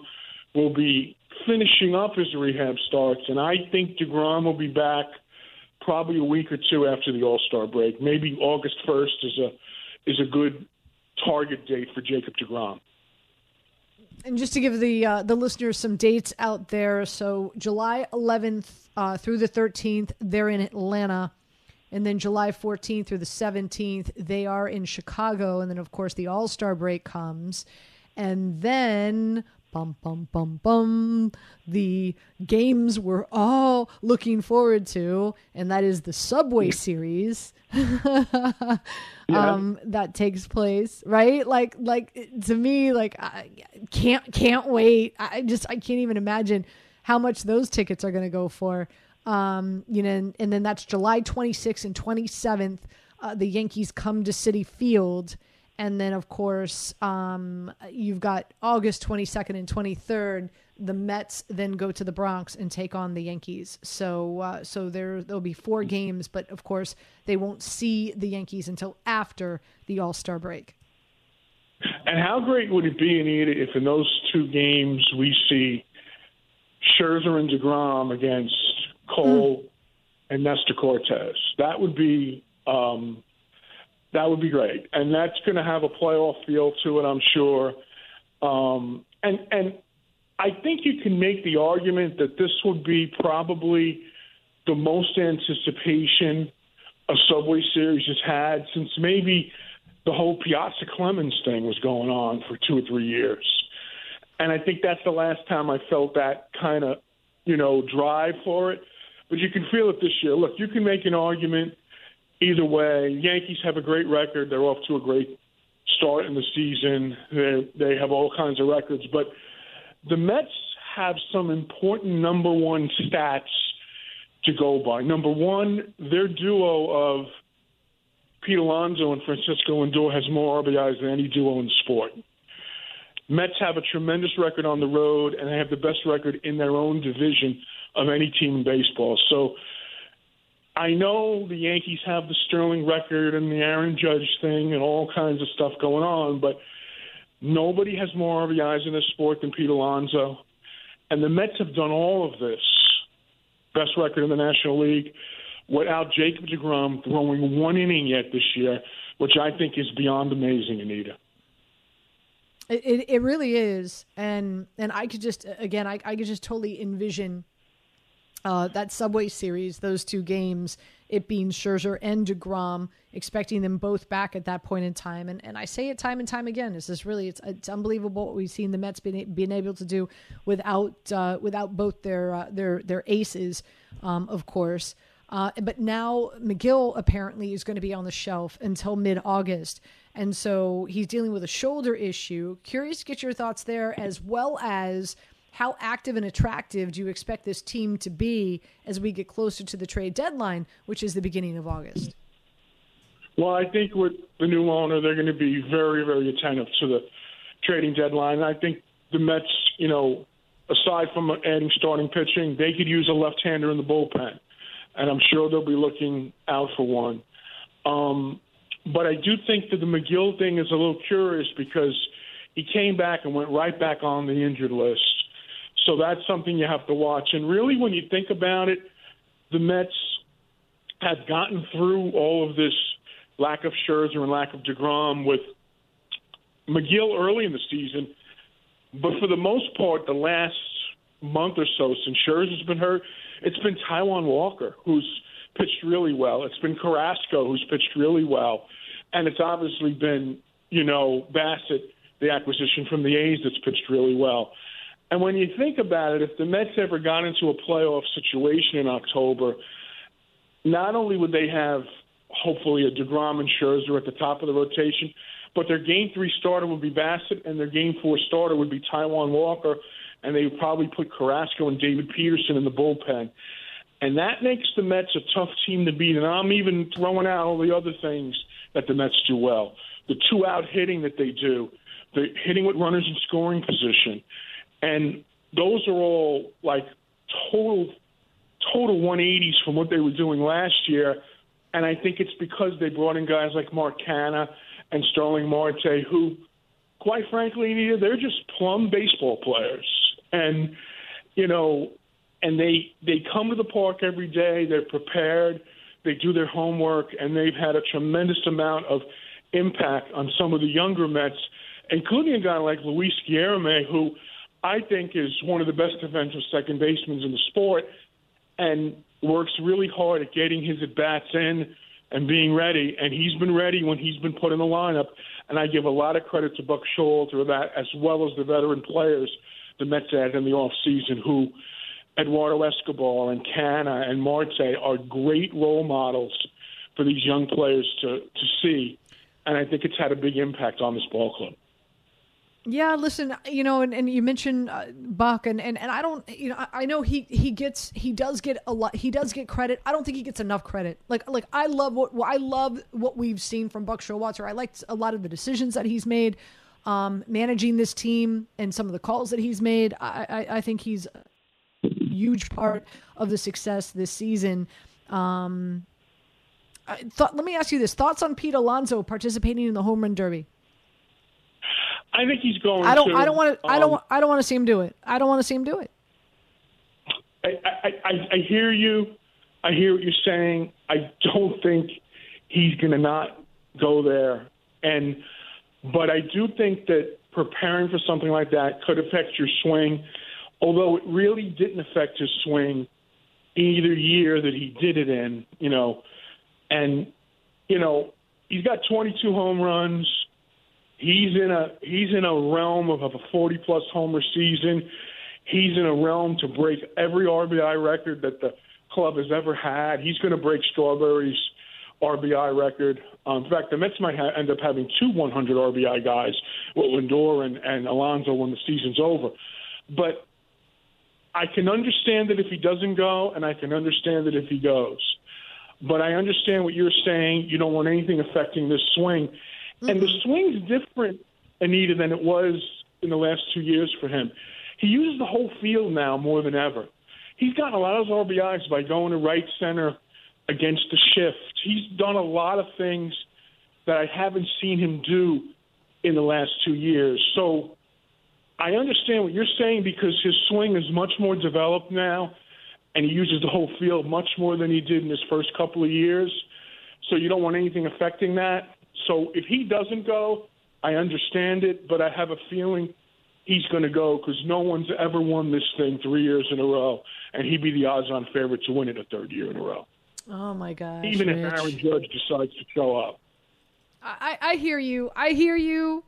will be finishing up his rehab starts, and I think DeGrom will be back probably a week or two after the All Star break. Maybe August first is a is a good target date for Jacob DeGrom. And just to give the uh, the listeners some dates out there, so July 11th uh, through the 13th, they're in Atlanta, and then July 14th through the 17th, they are in Chicago, and then of course the All Star break comes, and then bum bum bum bum the games we're all looking forward to and that is the subway series yeah. um that takes place right? Like like to me like i can't can't wait. I just i can't even imagine how much those tickets are going to go for. Um you know and, and, then that's july 26th and 27th uh, the yankees come to Citi field and then, of course, um, you've got August 22nd and 23rd. The Mets then go to the Bronx and take on the Yankees. So, uh, so there there'll be four games, but of course, they won't see the Yankees until after the All Star break. And how great would it be, Anita, if in those two games we see Scherzer and Degrom against Cole mm. and Nestor Cortes? That would be um, that would be great, and that's going to have a playoff feel to it, I'm sure. Um, and and I think you can make the argument that this would be probably the most anticipation a Subway Series has had since maybe the whole Piazza Clemens thing was going on for two or three years. And I think that's the last time I felt that kind of, you know, drive for it. But you can feel it this year. Look, you can make an argument either way, Yankees have a great record. They're off to a great start in the season. They they have all kinds of records, but the Mets have some important number one stats to go by. Number one, their duo of Pete Alonso and Francisco Lindor has more RBIs than any duo in sport. Mets have a tremendous record on the road, and they have the best record in their own division of any team in baseball. So I know the Yankees have the Sterling record and the Aaron Judge thing and all kinds of stuff going on, but nobody has more RBIs in this sport than Pete Alonso. And the Mets have done all of this, best record in the National League, without Jacob DeGrom throwing one inning yet this year, which I think is beyond amazing, Anita. It, it, really is, and and I could just again I, I could just totally envision uh, that Subway Series, those two games, it being Scherzer and DeGrom, expecting them both back at that point in time. And and I say it time and time again. is This is really it's it's unbelievable what we've seen the Mets being being able to do without uh, without both their uh, their their aces, um, of course. Uh, but now Megill apparently is going to be on the shelf until mid August. And so he's dealing with a shoulder issue. Curious to get your thoughts there, as well as how active and attractive do you expect this team to be as we get closer to the trade deadline, which is the beginning of August? Well, I think with the new owner, they're going to be very, very attentive to the trading deadline. I think the Mets, you know, aside from adding starting pitching, they could use a left-hander in the bullpen, and I'm sure they'll be looking out for one. Um, but I do think that the Megill thing is a little curious because he came back and went right back on the injured list. So that's something you have to watch. And really, when you think about it, the Mets have gotten through all of this lack of Scherzer and lack of DeGrom with Megill early in the season. But for the most part, the last month or so, since Scherzer's been hurt, it's been Taijuan Walker who's pitched really well. It's been Carrasco who's pitched really well. And it's obviously been, you know, Bassitt, the acquisition from the A's, that's pitched really well. And when you think about it, if the Mets ever got into a playoff situation in October not only would they have hopefully a DeGrom and Scherzer at the top of the rotation, but their game three starter would be Bassitt, and their game four starter would be Taijuan Walker, and they would probably put Carrasco and David Peterson in the bullpen. And that makes the Mets a tough team to beat. And I'm even throwing out all the other things that the Mets do well. The two out hitting that they do, the hitting with runners in scoring position. And those are all like total total 180s from what they were doing last year. And I think it's because they brought in guys like Mark Canha and Starling Marte, who, quite frankly, they're just plum baseball players. And, you know, and they they come to the park every day. They're prepared. They do their homework, and they've had a tremendous amount of impact on some of the younger Mets, including a guy like Luis Guillorme, who I think is one of the best defensive second basemen in the sport, and works really hard at getting his at bats in and being ready. And he's been ready when he's been put in the lineup. And I give a lot of credit to Buck Showalter that, as well as the veteran players the Mets had in the off season, who Eduardo Escobar and Canha and Marte are great role models for these young players to, to see. And I think it's had a big impact on this ball club. Yeah, listen, you know, and, and you mentioned uh, Buck, and, and, and I don't, you know, I, I, know he he gets he does get a lot, he does get credit. I don't think he gets enough credit. Like like I love what I love what we've seen from Buck Showalter. I liked a lot of the decisions that he's made, um, managing this team and some of the calls that he's made. I I, I think he's a huge part of the success this season. Um, thought, let me ask you this: thoughts on Pete Alonso participating in the home run derby? I think he's going. I don't. To, I don't want to. Um, I don't. um, I don't want to see him do it. I don't want to see him do it. I, I, I, I hear you. I hear what you're saying. I don't think he's going to not go there. And but I do think that preparing for something like that could affect your swing. Although it really didn't affect his swing either year that he did it in, you know. And you know, he's got 22 home runs he's in a he's in a realm of, of a 40 plus homer season. He's in a realm to break every RBI record that the club has ever had. He's going to break Strawberry's RBI record. Um, in fact, the Mets might ha- end up having two 100 RBI guys with Lindor and, and Alonso when the season's over. But I can understand it if he doesn't go, and I can understand it if he goes. But I understand what you're saying. You don't want anything affecting this swing. Mm-hmm. And the swing's different, Anita, than it was in the last two years for him. He uses the whole field now more than ever. He's gotten a lot of RBIs by going to right center against the shift. He's done a lot of things that I haven't seen him do in the last two years. So I understand what you're saying because his swing is much more developed now, and he uses the whole field much more than he did in his first couple of years. So you don't want anything affecting that. So if he doesn't go, I understand it, but I have a feeling he's going to go because no one's ever won this thing three years in a row, and he'd be the odds-on favorite to win it a third year in a row. Oh my gosh! Even Rich. if Aaron Judge decides to show up. I, I hear you. I hear you.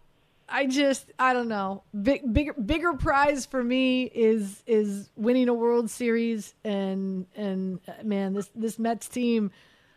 I just I don't know. Big bigger bigger prize for me is is winning a World Series and and man this this Mets team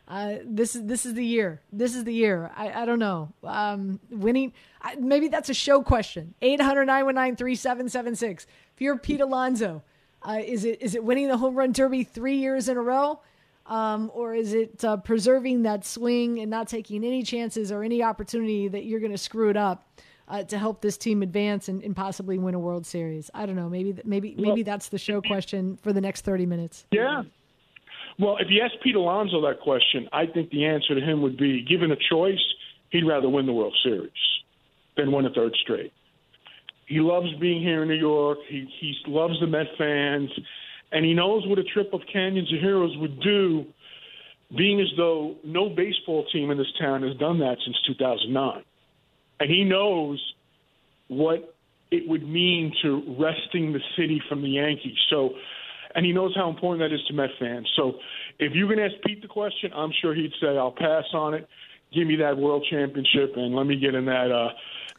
uh, this is this is the year. This is the year. I, I don't know. Um, winning. I, maybe that's a show question. 800-919-3776. If you're Pete Alonso, uh, is it is it winning the home run derby three years in a row, um, or is it uh, preserving that swing and not taking any chances or any opportunity that you're going to screw it up? Uh, to help this team advance and, and, possibly win a World Series. I don't know. Maybe maybe maybe that's the show question for the next thirty minutes. Yeah, well, if you ask Pete Alonso that question, I think the answer to him would be given a choice, he'd rather win the World Series than win a third straight. He loves being here in New York. He he loves the Met fans, and he knows what a trip of Canyons of Heroes would do, being as though no baseball team in this town has done that since 2009, and he knows what it would mean to wresting the city from the Yankees. So and he knows how important that is to Met fans. So if you can ask Pete the question, I'm sure he'd say, "I'll pass on it. Give me that World Championship, and let me get in that uh,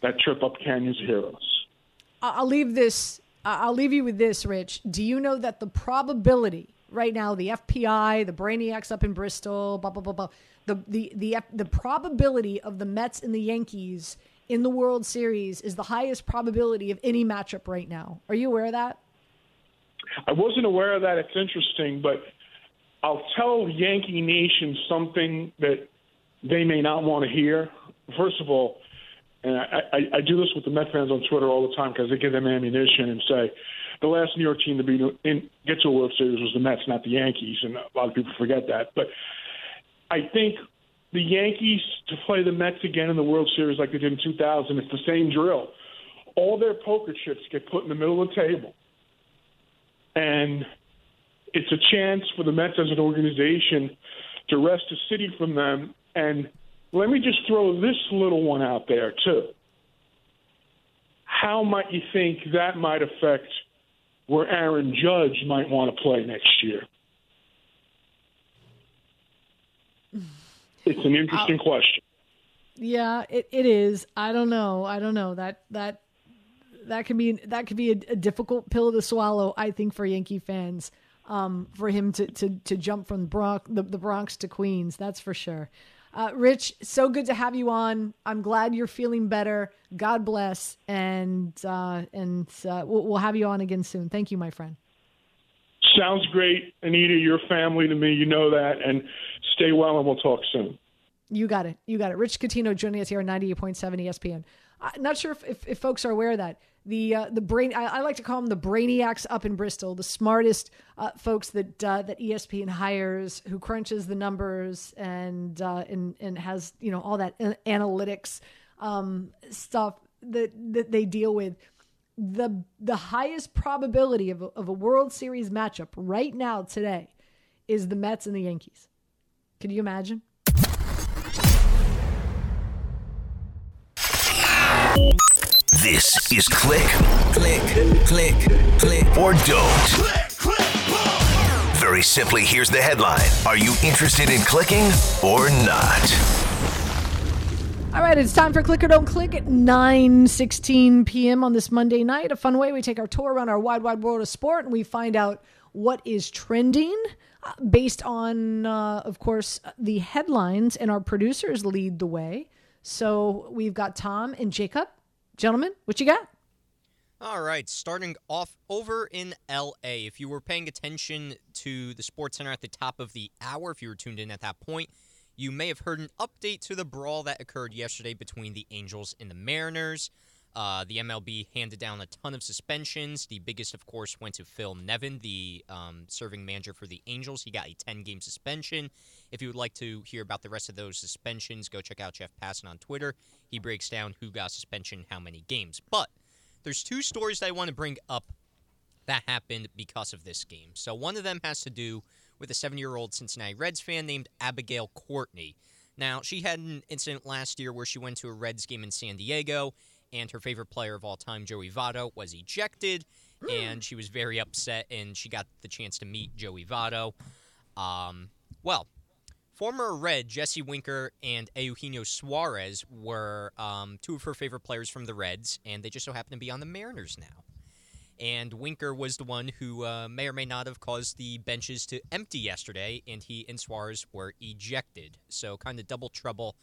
that trip up Canyons of Heroes." I'll leave this. I'll leave you with this, Rich. Do you know that the probability right now, the FPI, the Brainiacs up in Bristol, blah blah blah blah. The the the the probability of the Mets and the Yankees in the World Series is the highest probability of any matchup right now. Are you aware of that? I wasn't aware of that. It's interesting, but I'll tell Yankee Nation something that they may not want to hear. First of all, and I, I, I do this with the Met fans on Twitter all the time because they give them ammunition and say the last New York team to be in, get to a World Series was the Mets, not the Yankees, and a lot of people forget that. But I think the Yankees to play the Mets again in the World Series like they did in 2000, it's the same drill. All their poker chips get put in the middle of the table, and it's a chance for the Mets as an organization to wrest a city from them. And let me just throw this little one out there too. How might you think that might affect where Aaron Judge might want to play next year? It's an interesting uh, question. Yeah, it, it is. I don't know. I don't know that that that could be that could be a, a difficult pill to swallow. I think for Yankee fans, um, for him to to to jump from Bronx, the, the Bronx to Queens. That's for sure. Uh, Rich, so good to have you on. I'm glad you're feeling better. God bless, and uh, and uh, we'll, we'll have you on again soon. Thank you, my friend. Sounds great, Anita. Your family to me, you know that, and stay well, and we'll talk soon. You got it. You got it. Rich Coutinho joining us here on 98.7 ESPN. I'm not sure if, if, if folks are aware of that. The uh, the brain I, I, like to call them the brainiacs up in Bristol, the smartest uh, folks that uh, that ESPN hires, who crunches the numbers and uh, and and has you know all that analytics um, stuff that that they deal with the the highest probability of a, of a World Series matchup right now today is the Mets and the Yankees. Can you imagine? This is Click, Click, Click, Click, or Don't. Click, click, Very simply, here's the headline Are you interested in clicking or not? All right, it's time for Click or Don't Click at 9:16 p.m. on this Monday night. A fun way we take our tour around our wide, wide world of sport and we find out what is trending uh, based on, uh, of course, the headlines. And our producers lead the way. So we've got Tom and Jacob. Gentlemen, what you got? All right, starting off over in LA. If you were paying attention to the Sports Center at the top of the hour, if you were tuned in at that point, you may have heard an update to the brawl that occurred yesterday between the Angels and the Mariners. Uh, the MLB handed down a ton of suspensions. The biggest, of course, went to Phil Nevin, the um, serving manager for the Angels. He got a 10 game suspension. If you would like to hear about the rest of those suspensions, go check out Jeff Passan on Twitter. He breaks down who got suspension, how many games. But there's two stories that I want to bring up that happened because of this game. So one of them has to do with a seven year old Cincinnati Reds fan named Abigail Courtney. Now, she had an incident last year where she went to a Reds game in San Diego, and her favorite player of all time, Joey Votto, was ejected, and she was very upset, and she got the chance to meet Joey Votto. Um, well, former Red Jesse Winker and Eugenio Suarez were um, two of her favorite players from the Reds, and they just so happen to be on the Mariners now and Winker was the one who uh, may or may not have caused the benches to empty yesterday, and he and Suarez were ejected. So, kind of double trouble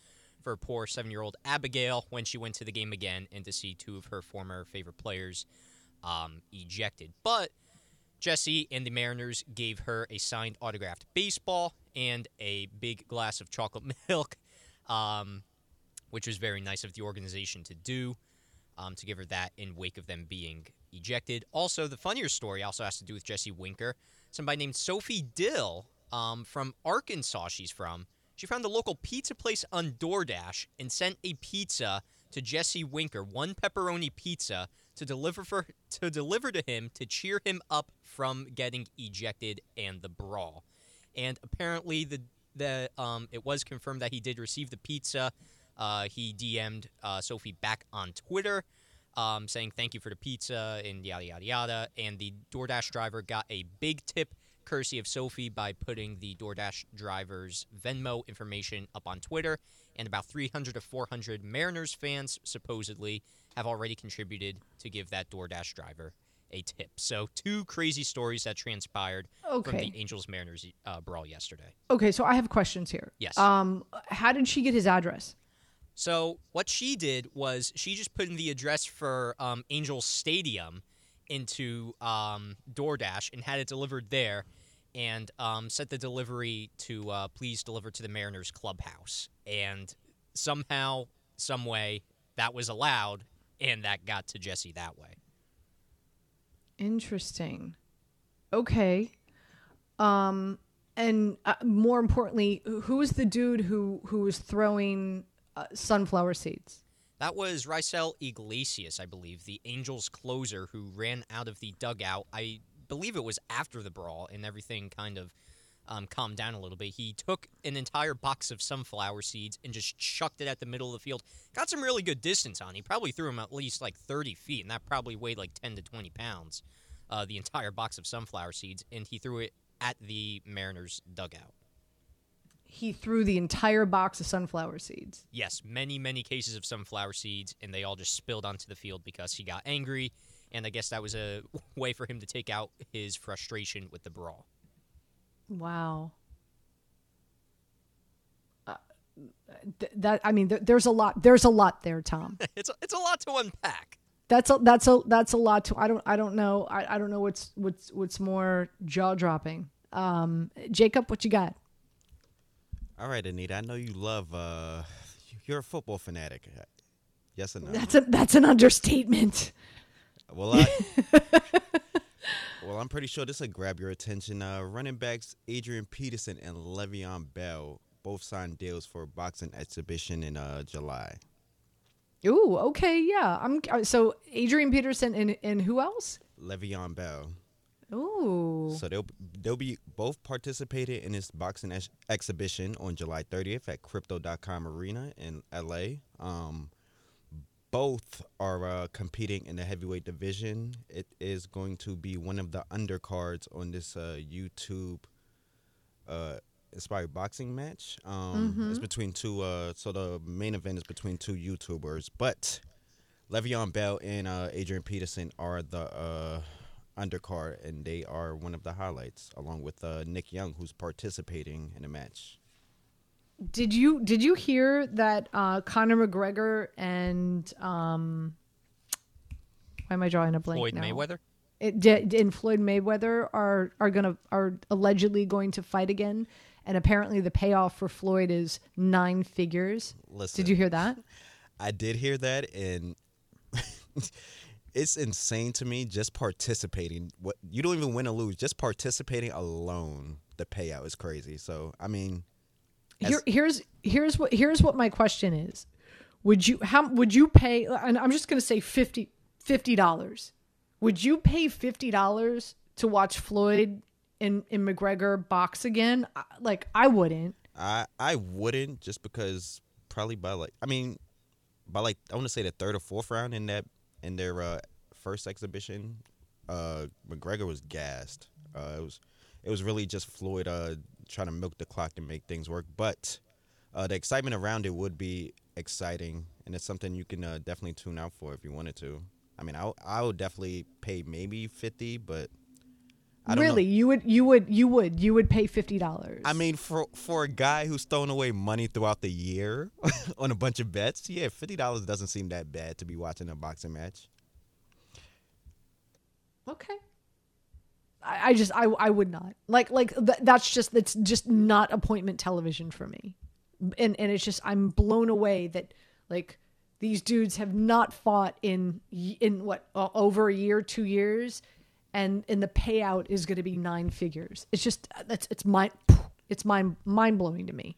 for poor seven year old Abigail when she went to the game again and to see two of her former favorite players um, ejected. But Jesse and the Mariners gave her a signed autographed baseball and a big glass of chocolate milk, um, which was very nice of the organization to do. Um, to give her that in wake of them being ejected. Also, the funnier story also has to do with Jesse Winker. Somebody named Sophie Dill um, from Arkansas, she's from. She found a local pizza place on DoorDash and sent a pizza to Jesse Winker, one pepperoni pizza, to deliver for to deliver to him to cheer him up from getting ejected and the brawl. And apparently, the the um, it was confirmed that he did receive the pizza. Uh, he DM'd uh, Sophie back on Twitter um, saying thank you for the pizza and yada, yada, yada. And the DoorDash driver got a big tip courtesy of Sophie by putting the DoorDash driver's Venmo information up on Twitter. And about 300 to 400 Mariners fans supposedly have already contributed to give that DoorDash driver a tip. So two crazy stories that transpired Okay. from the Angels Mariners uh, brawl yesterday. Okay, so I have questions here. Yes. Um, how did she get his address? So what she did was she just put in the address for um, Angels Stadium into um, DoorDash and had it delivered there, and um, set the delivery to uh, please deliver to the Mariners clubhouse. And somehow, some way, that was allowed, and that got to Jesse that way. Interesting. Okay. Um, and uh, more importantly, who was the dude who who was throwing uh, sunflower seeds? That was Raisel Iglesias, I believe, the Angels closer who ran out of the dugout. I believe it was after the brawl and everything kind of um, calmed down a little bit. He took an entire box of sunflower seeds and just chucked it at the middle of the field. Got some really good distance on. He probably threw him at least like 30 feet, and that probably weighed like 10 to 20 pounds, uh, the entire box of sunflower seeds, and he threw it at the Mariners dugout. He threw the entire box of sunflower seeds. yes, many, many cases of sunflower seeds, and they all just spilled onto the field because he got angry, and I guess that was a way for him to take out his frustration with the brawl. Wow. Uh, th- that I mean, th- there's a lot. There's a lot there, Tom. It's a, it's a lot to unpack. That's a that's a that's a lot to. I don't I don't know. I, I don't know what's what's what's more jaw dropping. Um, Jacob, what you got? All right, Anita. I know you love. uh You're a football fanatic. Yes or no? That's a that's an understatement. Well, I, well, I'm pretty sure this will grab your attention. Uh, running backs Adrian Peterson and Le'Veon Bell both signed deals for a boxing exhibition in uh, July. Ooh, okay, yeah. I'm uh, so Adrian Peterson and and who else? Le'Veon Bell. Ooh, So they'll they'll be both participating in this boxing ex- exhibition on July 30th at Crypto.com Arena in LA. Um, both are uh, competing in the heavyweight division. It is going to be one of the undercards on this uh, YouTube uh, inspired boxing match. Um, It's between two. Uh, so the main event is between two YouTubers, but Le'Veon Bell and uh, Adrian Peterson are the uh, undercard, and they are one of the highlights, along with uh, Nick Young, who's participating in the match. Did you did you hear that uh, Conor McGregor and um, why am I drawing a blank Floyd now? Mayweather. it, did and Floyd Mayweather are are gonna are allegedly going to fight again, and apparently the payoff for Floyd is nine figures. Listen, Did you hear that? I did hear that, and it's insane to me just participating. What you don't even win or lose, just participating alone, the payout is crazy. So I mean, Here, here's here's what here's what my question is. Would you how would you pay? And I'm just gonna say 50 dollars. Would you pay fifty dollars to watch Floyd and, and McGregor box again? Like I wouldn't. I I wouldn't just because probably by like I mean by like I want to say the third or fourth round in that in their uh, first exhibition, uh, McGregor was gassed. Uh, it was it was really just Floyd uh, trying to milk the clock and make things work. But uh, the excitement around it would be exciting, and it's something you can uh, definitely tune out for if you wanted to. I mean, I I would definitely pay maybe fifty, but I don't know. Really, you would you would you would you would pay fifty dollars. I mean, for for a guy who's thrown away money throughout the year on a bunch of bets, yeah, fifty dollars doesn't seem that bad to be watching a boxing match. Okay. I, I just I I would not like like th- that's just that's just not appointment television for me, and and it's just I'm blown away that like these dudes have not fought in in what uh, over a year two years, and and the payout is going to be nine figures. It's just that's it's mind it's mind mind blowing to me.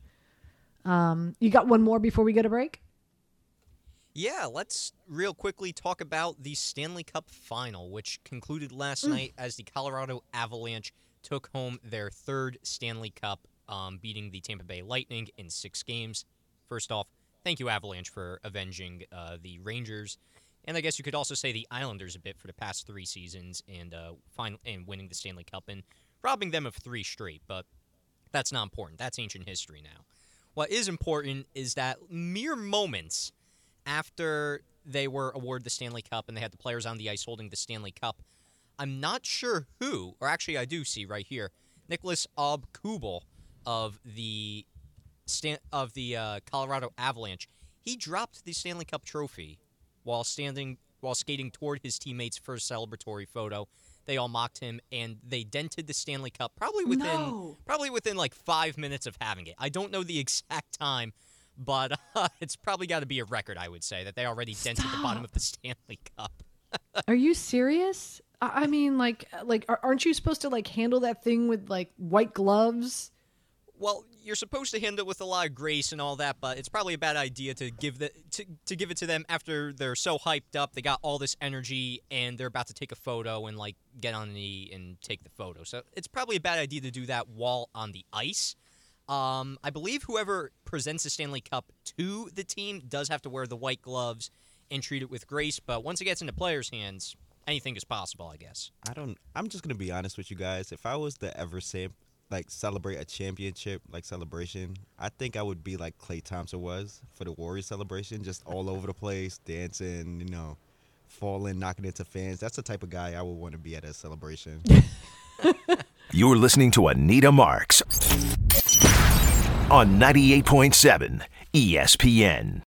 Um, you got one more before we get a break? Yeah, let's real quickly talk about the Stanley Cup final, which concluded last Mm. night as the Colorado Avalanche took home their third Stanley Cup, um, beating the Tampa Bay Lightning in six games. First off, thank you, Avalanche, for avenging uh, the Rangers. And I guess you could also say the Islanders a bit for the past three seasons and uh, fin- and winning the Stanley Cup and robbing them of three straight. But that's not important. That's ancient history now. What is important is that mere moments after they were awarded the Stanley Cup and they had the players on the ice holding the Stanley Cup, I'm not sure who, or actually, I do see right here, Nicholas Ob Kubel of the Stan- of the uh, Colorado Avalanche. He dropped the Stanley Cup trophy while standing while skating toward his teammates for a celebratory photo. They all mocked him, and they dented the Stanley Cup probably within No. probably within like five minutes of having it. I don't know the exact time, but uh, it's probably got to be a record. I would say that they already dented the bottom of the Stanley Cup. Are you serious? I I mean, like, like, aren't you supposed to like handle that thing with like white gloves? Well, you're supposed to handle it with a lot of grace and all that, but it's probably a bad idea to give the to, to give it to them after they're so hyped up. They got all this energy and they're about to take a photo and like get on the knee and take the photo. So it's probably a bad idea to do that while on the ice. Um, I believe whoever presents the Stanley Cup to the team does have to wear the white gloves and treat it with grace. But once it gets into players' hands, anything is possible, I guess. I don't. I'm just gonna be honest with you guys. If I was to ever say like celebrate a championship like celebration, I think I would be like Klay Thompson was for the Warriors celebration, just all over the place, dancing, you know, falling, knocking into fans. That's the type of guy I would want to be at a celebration. You're listening to Anita Marks on 98.7 ESPN.